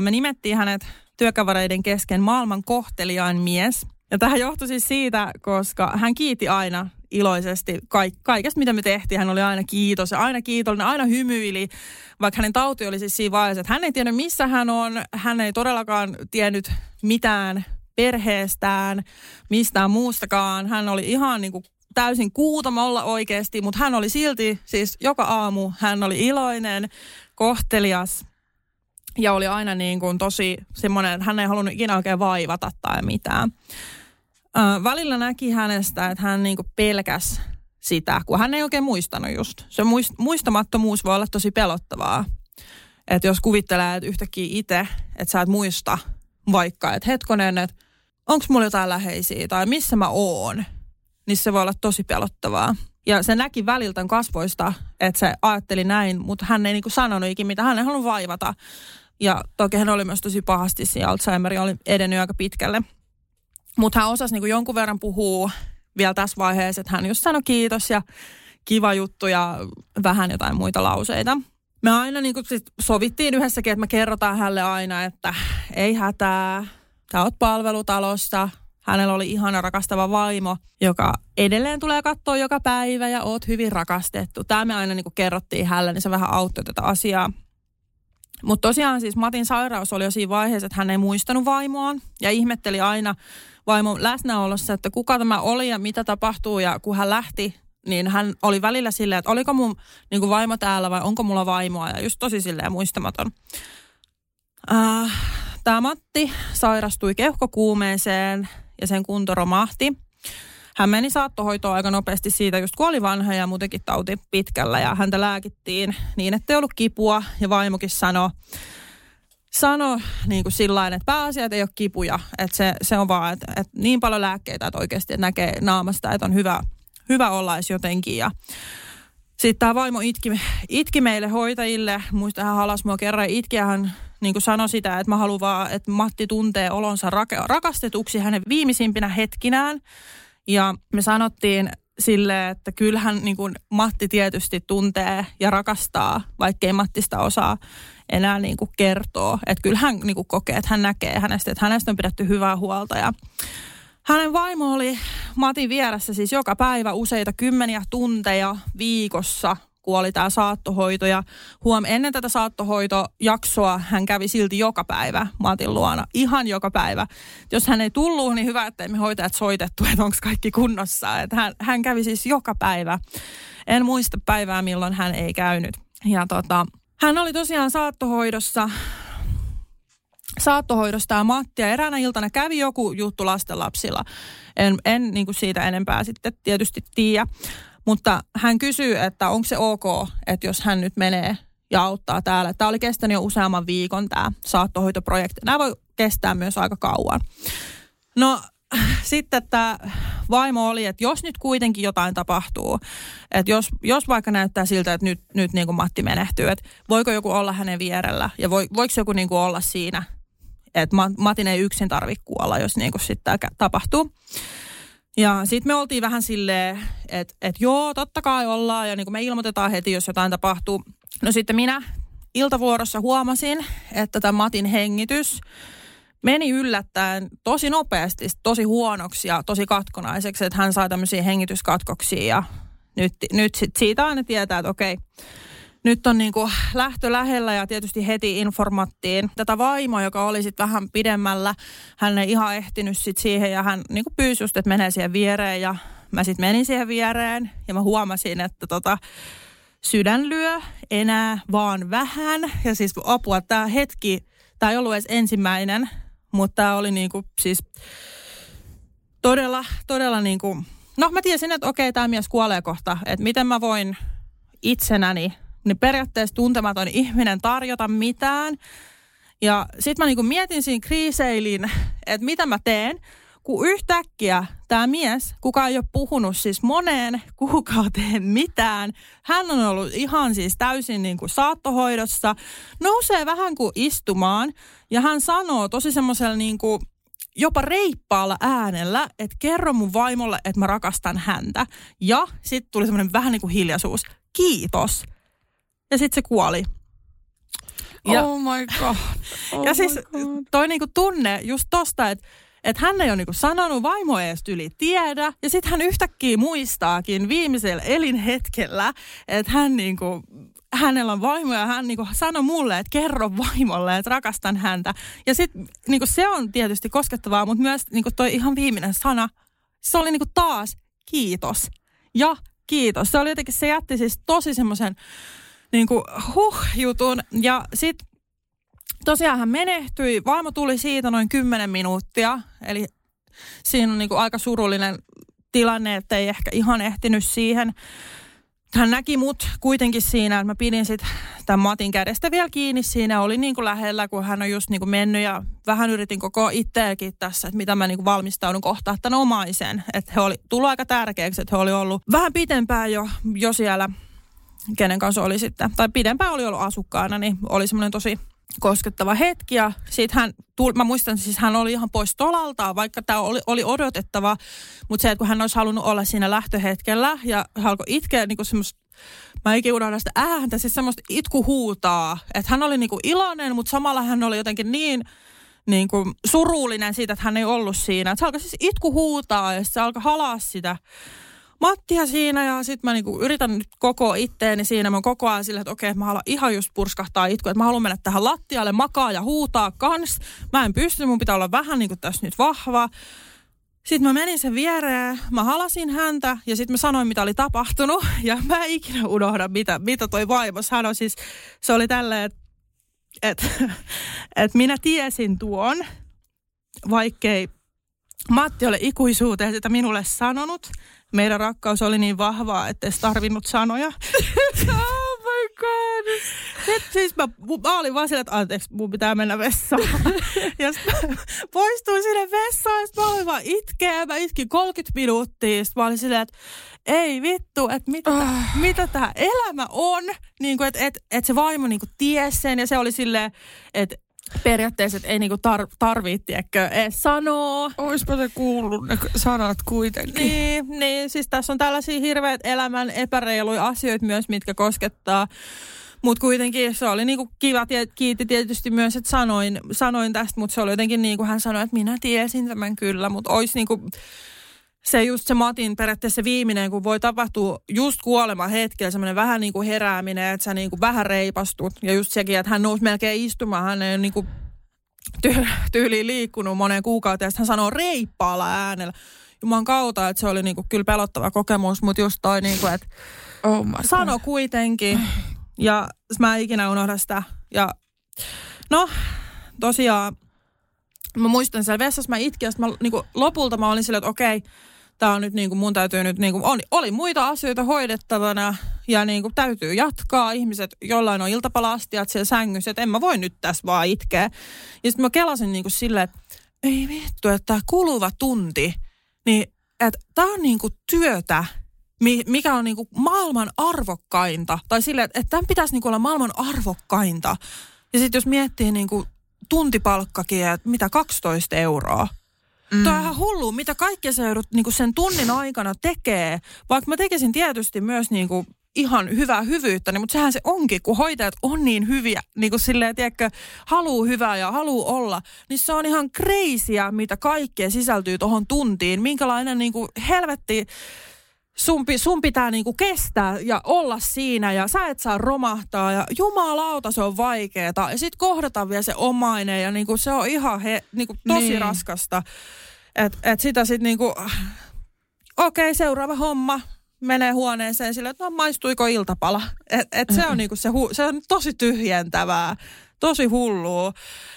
Me nimettiin hänet työkavereiden kesken maailman kohteliain mies. Ja tähän johtui siis siitä, koska hän kiiti aina iloisesti kaikesta, mitä me tehtiin. Hän oli aina kiitos ja aina kiitollinen, aina hymyili, vaikka hänen tauti oli siis siinä vaiheessa, että hän ei tiennyt missä hän on. Hän ei todellakaan tiennyt mitään perheestään, mistään muustakaan. Hän oli ihan niin kuin täysin kuutamolla oikeasti, mutta hän oli silti, siis joka aamu hän oli iloinen, kohtelias ja oli aina niin kuin tosi semmoinen, hän ei halunnut ikinä oikein vaivata tai mitään. Ö, välillä näki hänestä, että hän niin kuin pelkäs sitä, kun hän ei oikein muistanut just. Se muist, muistamattomuus voi olla tosi pelottavaa. Että jos kuvittelee, että yhtäkkiä itse, että sä et muista vaikka, että hetkonen, että onko mulla jotain läheisiä tai missä mä oon niin se voi olla tosi pelottavaa. Ja se näki väliltä kasvoista, että se ajatteli näin, mutta hän ei niinku sanonut ikinä mitä, hän ei halunnut vaivata. Ja toki hän oli myös tosi pahasti siinä, Alzheimer oli edennyt aika pitkälle. Mutta hän osasi niinku jonkun verran puhua vielä tässä vaiheessa, että hän just sanoi kiitos ja kiva juttu ja vähän jotain muita lauseita. Me aina niinku sit sovittiin yhdessäkin, että me kerrotaan hänelle aina, että ei hätää, sä oot palvelutalossa, Hänellä oli ihana rakastava vaimo, joka edelleen tulee katsoa joka päivä ja oot hyvin rakastettu. Tämä me aina niin kerrottiin hänelle, niin se vähän auttoi tätä asiaa. Mutta tosiaan siis Matin sairaus oli jo siinä vaiheessa, että hän ei muistanut vaimoaan ja ihmetteli aina vaimon läsnäolossa, että kuka tämä oli ja mitä tapahtuu. Ja kun hän lähti, niin hän oli välillä silleen, että oliko mun niin kuin vaimo täällä vai onko mulla vaimoa ja just tosi silleen muistamaton. Äh, Tämä Matti sairastui keuhkokuumeeseen ja sen kunto romahti. Hän meni saattohoitoon aika nopeasti siitä, just kun oli vanha ja muutenkin tauti pitkällä ja häntä lääkittiin niin, että ei ollut kipua ja vaimokin sanoi, sano niin kuin sillä että pääasia, että ei ole kipuja. Että se, se on vaan, että, että niin paljon lääkkeitä, että oikeasti että näkee naamasta, että on hyvä, hyvä olla edes jotenkin. Ja sitten tämä vaimo itki, itki meille hoitajille. Muista hän halas mua kerran itki ja hän niin kuin sanoi sitä, että mä haluan vaan, että Matti tuntee olonsa rakastetuksi hänen viimeisimpinä hetkinään. Ja me sanottiin sille, että kyllähän niin kuin Matti tietysti tuntee ja rakastaa, vaikkei Mattista osaa enää niin kuin kertoa. Että kyllähän niin kuin kokee, että hän näkee hänestä, että hänestä on pidetty hyvää huolta. Ja hänen vaimo oli Matin vieressä siis joka päivä useita kymmeniä tunteja viikossa kuoli tämä saattohoito ja huom ennen tätä saattohoitojaksoa hän kävi silti joka päivä Matin luona, ihan joka päivä. Jos hän ei tullut, niin hyvä, että me hoitajat soitettu, että onko kaikki kunnossa. Että hän, hän kävi siis joka päivä. En muista päivää, milloin hän ei käynyt. Ja tota, hän oli tosiaan saattohoidossa saattohoidosta ja Matti ja eräänä iltana kävi joku juttu lastenlapsilla. En, en niin kuin siitä enempää sitten tietysti tiedä. Mutta hän kysyy, että onko se ok, että jos hän nyt menee ja auttaa täällä. Tämä oli kestänyt jo useamman viikon tämä saattohoitoprojekti. Nämä voi kestää myös aika kauan. No sitten tämä vaimo oli, että jos nyt kuitenkin jotain tapahtuu, että jos, jos vaikka näyttää siltä, että nyt, nyt niin kuin Matti menehtyy, että voiko joku olla hänen vierellä ja voi, voiko joku niin kuin olla siinä, että Matin ei yksin tarvitse kuolla, jos niin kuin sitten tämä tapahtuu. Ja sitten me oltiin vähän silleen, että et joo, totta kai ollaan ja niin me ilmoitetaan heti, jos jotain tapahtuu. No sitten minä iltavuorossa huomasin, että tämä Matin hengitys meni yllättäen tosi nopeasti, tosi huonoksi ja tosi katkonaiseksi, että hän sai tämmöisiä hengityskatkoksia ja nyt, nyt sit siitä aina tietää, että okei, nyt on niin kuin lähtö lähellä ja tietysti heti informattiin tätä vaimoa, joka oli sitten vähän pidemmällä. Hän ei ihan ehtinyt sit siihen ja hän niin kuin pyysi just, että menee siihen viereen ja mä sitten menin siihen viereen ja mä huomasin, että tota, sydän lyö enää vaan vähän. Ja siis apua, tämä hetki, tämä ei ollut edes ensimmäinen, mutta tämä oli niinku siis todella, todella niinku, no mä tiesin, että okei, tämä mies kuolee kohta, että miten mä voin itsenäni, niin periaatteessa tuntematon ihminen tarjota mitään. Ja sitten mä niinku mietin siinä kriiseilin, että mitä mä teen, kun yhtäkkiä tämä mies, kuka ei ole puhunut siis moneen kuukauteen mitään, hän on ollut ihan siis täysin niin kuin saattohoidossa, nousee vähän kuin istumaan ja hän sanoo tosi semmoisella niin kuin jopa reippaalla äänellä, että kerro mun vaimolle, että mä rakastan häntä. Ja sitten tuli semmoinen vähän niin kuin hiljaisuus. Kiitos. Ja sitten se kuoli. Ja, oh my god. Oh ja siis god. toi niinku tunne just tosta, että että hän ei ole niinku sanonut, vaimo ei edes yli tiedä. Ja sitten hän yhtäkkiä muistaakin viimeisellä elinhetkellä, että hän niinku, hänellä on vaimo ja hän niinku sanoi mulle, että kerro vaimolle, että rakastan häntä. Ja sitten niinku se on tietysti koskettavaa, mutta myös niinku toi ihan viimeinen sana, se oli niinku taas kiitos. Ja kiitos. Se oli jotenkin, se jätti siis tosi semmoisen niinku huh-jutun. Ja sitten tosiaan hän menehtyi. Vaimo tuli siitä noin 10 minuuttia. Eli siinä on niin kuin aika surullinen tilanne, että ei ehkä ihan ehtinyt siihen. Hän näki mut kuitenkin siinä, että mä pidin sitten tämän Matin kädestä vielä kiinni siinä. Oli niin kuin lähellä, kun hän on just niin kuin mennyt ja vähän yritin koko itseäkin tässä, että mitä mä niin kuin valmistaudun kohtaa tämän omaisen. Että he oli tullut aika tärkeäksi, että he oli ollut vähän pitempään jo, jo siellä, kenen kanssa oli sitten, tai pidempään oli ollut asukkaana, niin oli semmoinen tosi koskettava hetki. Ja sit hän, tuli, mä muistan, siis hän oli ihan pois tolaltaan, vaikka tämä oli, oli odotettava. Mutta se, että kun hän olisi halunnut olla siinä lähtöhetkellä ja hän alkoi itkeä niin kuin semmoista Mä ikinä unohdan sitä ääntä, siis semmoista itku huutaa. Että hän oli niinku iloinen, mutta samalla hän oli jotenkin niin niinku surullinen siitä, että hän ei ollut siinä. Että se alkoi siis itku huutaa ja se alkoi halaa sitä Mattia siinä ja sitten mä niinku yritän nyt koko itteeni siinä. Mä koko ajan silleen, että okei, mä haluan ihan just purskahtaa itku, että mä haluan mennä tähän lattialle, makaa ja huutaa kans. Mä en pysty, mun pitää olla vähän niinku tässä nyt vahva. Sitten mä menin sen viereen, mä halasin häntä ja sitten mä sanoin, mitä oli tapahtunut. Ja mä en ikinä unohda, mitä, mitä toi vaimo sanoi. Siis se oli tälleen, että et, et minä tiesin tuon, vaikkei Matti ole ikuisuuteen sitä minulle sanonut meidän rakkaus oli niin vahvaa, että edes tarvinnut sanoja. oh my god. Sitten siis mä, mä olin vaan silleen, että anteeksi, mun pitää mennä vessaan. ja sitten poistuin sinne vessaan, ja mä olin vaan itkeä, mä itkin 30 minuuttia. Sitten mä olin silleen, että ei vittu, että mitä, oh. mitä tämä elämä on. Niin kuin, että et, et se vaimo niin kuin tiesi sen, ja se oli silleen, että periaatteessa ei niinku tar- tarvitse, edes sanoa. Oispa se kuullut ne sanat kuitenkin. Niin, niin, siis tässä on tällaisia hirveät elämän epäreiluja asioita myös, mitkä koskettaa. Mutta kuitenkin se oli niinku kiva, kiitti tietysti myös, että sanoin, sanoin tästä, mutta se oli jotenkin niin kuin hän sanoi, että minä tiesin tämän kyllä, mutta olisi niinku, se just se Matin periaatteessa viimeinen, kun voi tapahtua just kuolema hetkellä semmoinen vähän niin kuin herääminen, että sä niin kuin vähän reipastut. Ja just sekin, että hän nousi melkein istumaan, hän ei niin kuin ty- tyyliin liikkunut moneen kuukauteen. Hän sanoo reippaalla äänellä. Jumalan kautta, että se oli niin kuin kyllä pelottava kokemus, mutta just toi niin kuin, että oh sano kuitenkin. Ja mä en ikinä unohda sitä. Ja no, tosiaan, mä muistan siellä vessassa, mä itkin, ja mä, niin kuin, lopulta mä olin silleen, että okei, okay, tämä on nyt niin kuin mun täytyy nyt, niin kuin, oli, oli muita asioita hoidettavana ja niin kuin täytyy jatkaa. Ihmiset, jollain on iltapalastiat siellä sängyssä, että en mä voi nyt tässä vaan itkeä. Ja sitten mä kelasin niin kuin silleen, että ei vittu, että tämä kuluva tunti, niin että tämä on niinku työtä, mikä on niinku maailman arvokkainta. Tai silleen, että, tämän pitäisi niinku olla maailman arvokkainta. Ja sitten jos miettii niinku tuntipalkkakin, että mitä 12 euroa. Mm. Tuo on ihan hullu, mitä kaikkea sä joudut niinku sen tunnin aikana tekee. Vaikka mä tekisin tietysti myös niinku ihan hyvää hyvyyttä, niin, mutta sehän se onkin, kun hoitajat on niin hyviä, niin kuin silleen, tiedätkö, haluu hyvää ja haluu olla, niin se on ihan kreisiä, mitä kaikkea sisältyy tuohon tuntiin. Minkälainen niin kuin helvetti sun, sun pitää niinku kestää ja olla siinä ja sä et saa romahtaa ja jumalauta se on vaikeeta. Ja sit kohdata vielä se omainen ja niinku se on ihan he, niinku tosi niin. raskasta. Että et sitä sit niinku, okei okay, seuraava homma, menee huoneeseen sille, että no maistuiko iltapala. Et, et se, on niinku se, hu, se on tosi tyhjentävää, tosi hullua.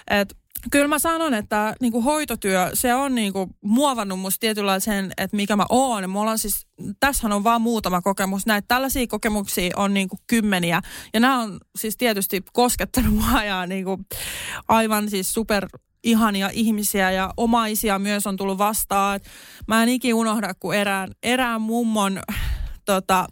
Et kyllä mä sanon, että niinku hoitotyö, se on niinku muovannut musta tietynlaisen, että mikä mä oon. Mulla on siis, tässähän on vaan muutama kokemus. Näitä tällaisia kokemuksia on niinku kymmeniä. Ja nämä on siis tietysti koskettanut mua ja niinku aivan siis super ihania ihmisiä ja omaisia myös on tullut vastaan. Mä en ikinä unohda, kun erään, erään mummon tota,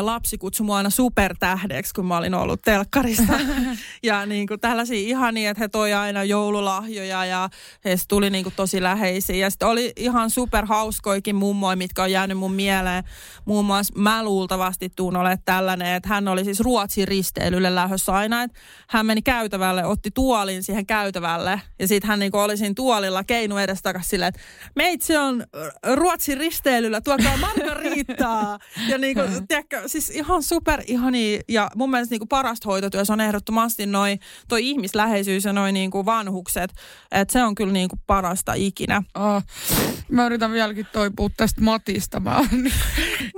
lapsi kutsui mua aina supertähdeksi, kun mä olin ollut telkkarissa. ja niin kuin tällaisia ihania, että he toi aina joululahjoja ja he tuli niin kuin tosi läheisiä. Ja sitten oli ihan superhauskoikin mummoja, mitkä on jäänyt mun mieleen. Muun muassa mä luultavasti tuun ole tällainen, että hän oli siis Ruotsin risteilylle lähdössä aina. Että hän meni käytävälle, otti tuolin siihen käytävälle ja sitten hän niin kuin oli siinä tuolilla keinu edestakaisin silleen, että meitsi on Ruotsin risteilyllä, tuokaa margariittaa. ja niin kuin, tiedätkö, siis ihan super ihani ja mun mielestä niinku parasta hoitotyössä on ehdottomasti noi, toi ihmisläheisyys ja noi niinku vanhukset. Että se on kyllä niinku parasta ikinä. Oh, mä yritän vieläkin toipua tästä Matista. Mä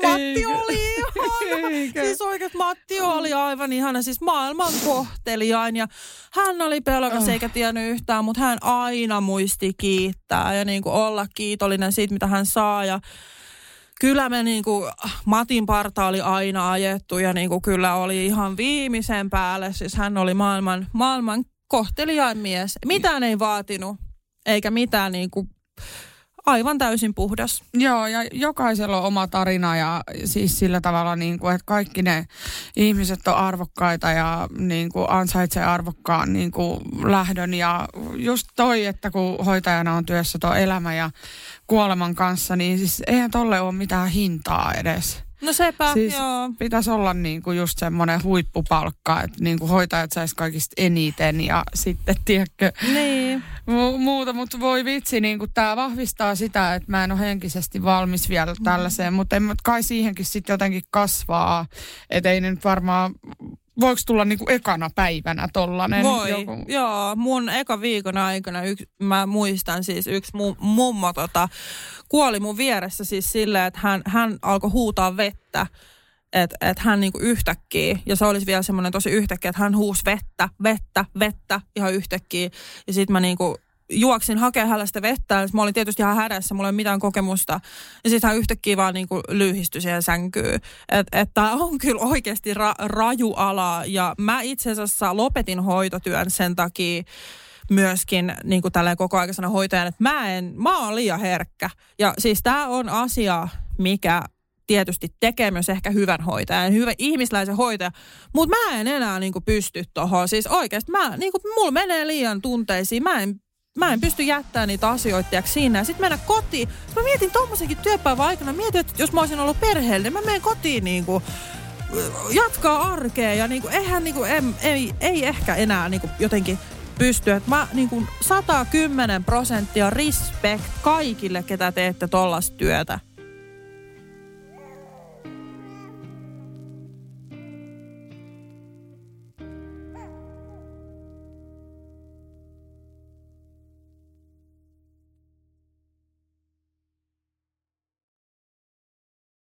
Matti oli ihana. Eikä. Siis oikein Matti oli aivan ihana. Siis maailman kohteliain ja hän oli pelokas oh. eikä tiennyt yhtään, mutta hän aina muisti kiittää ja niinku olla kiitollinen siitä, mitä hän saa. Ja kyllä me niin kuin, Matin parta oli aina ajettu ja niin kuin, kyllä oli ihan viimeisen päälle. Siis hän oli maailman, maailman kohteliain mies. Mitään ei vaatinut, eikä mitään niin kuin, aivan täysin puhdas. Joo, ja jokaisella on oma tarina ja siis sillä tavalla, niin kuin, että kaikki ne ihmiset on arvokkaita ja niin kuin, ansaitsee arvokkaan niin kuin, lähdön. Ja just toi, että kun hoitajana on työssä tuo elämä ja kuoleman kanssa, niin siis eihän tolle ole mitään hintaa edes. No sepä, siis joo. pitäisi olla niinku just semmoinen huippupalkka, että niinku hoitajat sais kaikista eniten ja sitten, tiedätkö, niin. Mu- muuta. Mutta voi vitsi, niinku tämä vahvistaa sitä, että mä en ole henkisesti valmis vielä tällaiseen, mm. mutta kai siihenkin sitten jotenkin kasvaa. Että ei nyt varmaan voiko tulla niinku ekana päivänä tollanen? Voi, joku... joo. Mun eka viikon aikana, yks, mä muistan siis yksi mummo tota, kuoli mun vieressä siis silleen, että hän, hän alkoi huutaa vettä. Että et hän niinku yhtäkkiä, ja se olisi vielä semmoinen tosi yhtäkkiä, että hän huusi vettä, vettä, vettä ihan yhtäkkiä. Ja sitten mä niinku juoksin hakemaan hänellä sitä vettä. Mä olin tietysti ihan hädässä, mulla ei mitään kokemusta. Ja sitten hän yhtäkkiä vaan niin kuin lyhistyi siihen sänkyyn. Että et tämä on kyllä oikeasti ra, raju ala. Ja mä itse asiassa lopetin hoitotyön sen takia, myöskin niin kuin tälleen koko aikaisena hoitajana, että mä, en, mä oon liian herkkä. Ja siis tämä on asia, mikä tietysti tekee myös ehkä hyvän hoitajan, hyvä ihmisläisen hoitaja, mutta mä en enää niin kuin pysty tuohon. Siis oikeasti mä, niin kuin, mulla menee liian tunteisiin, mä en mä en pysty jättämään niitä asioita siinä. Sitten mennä kotiin. Mä mietin tommosenkin työpäivän aikana, mietin, että jos mä olisin ollut perheellinen, mä menen kotiin niin kuin, jatkaa arkea ja niin kuin, eihän niin kuin, ei, ei, ehkä enää niin kuin, jotenkin pysty. Että mä niin kuin 110 prosenttia respect kaikille, ketä teette tollasta työtä.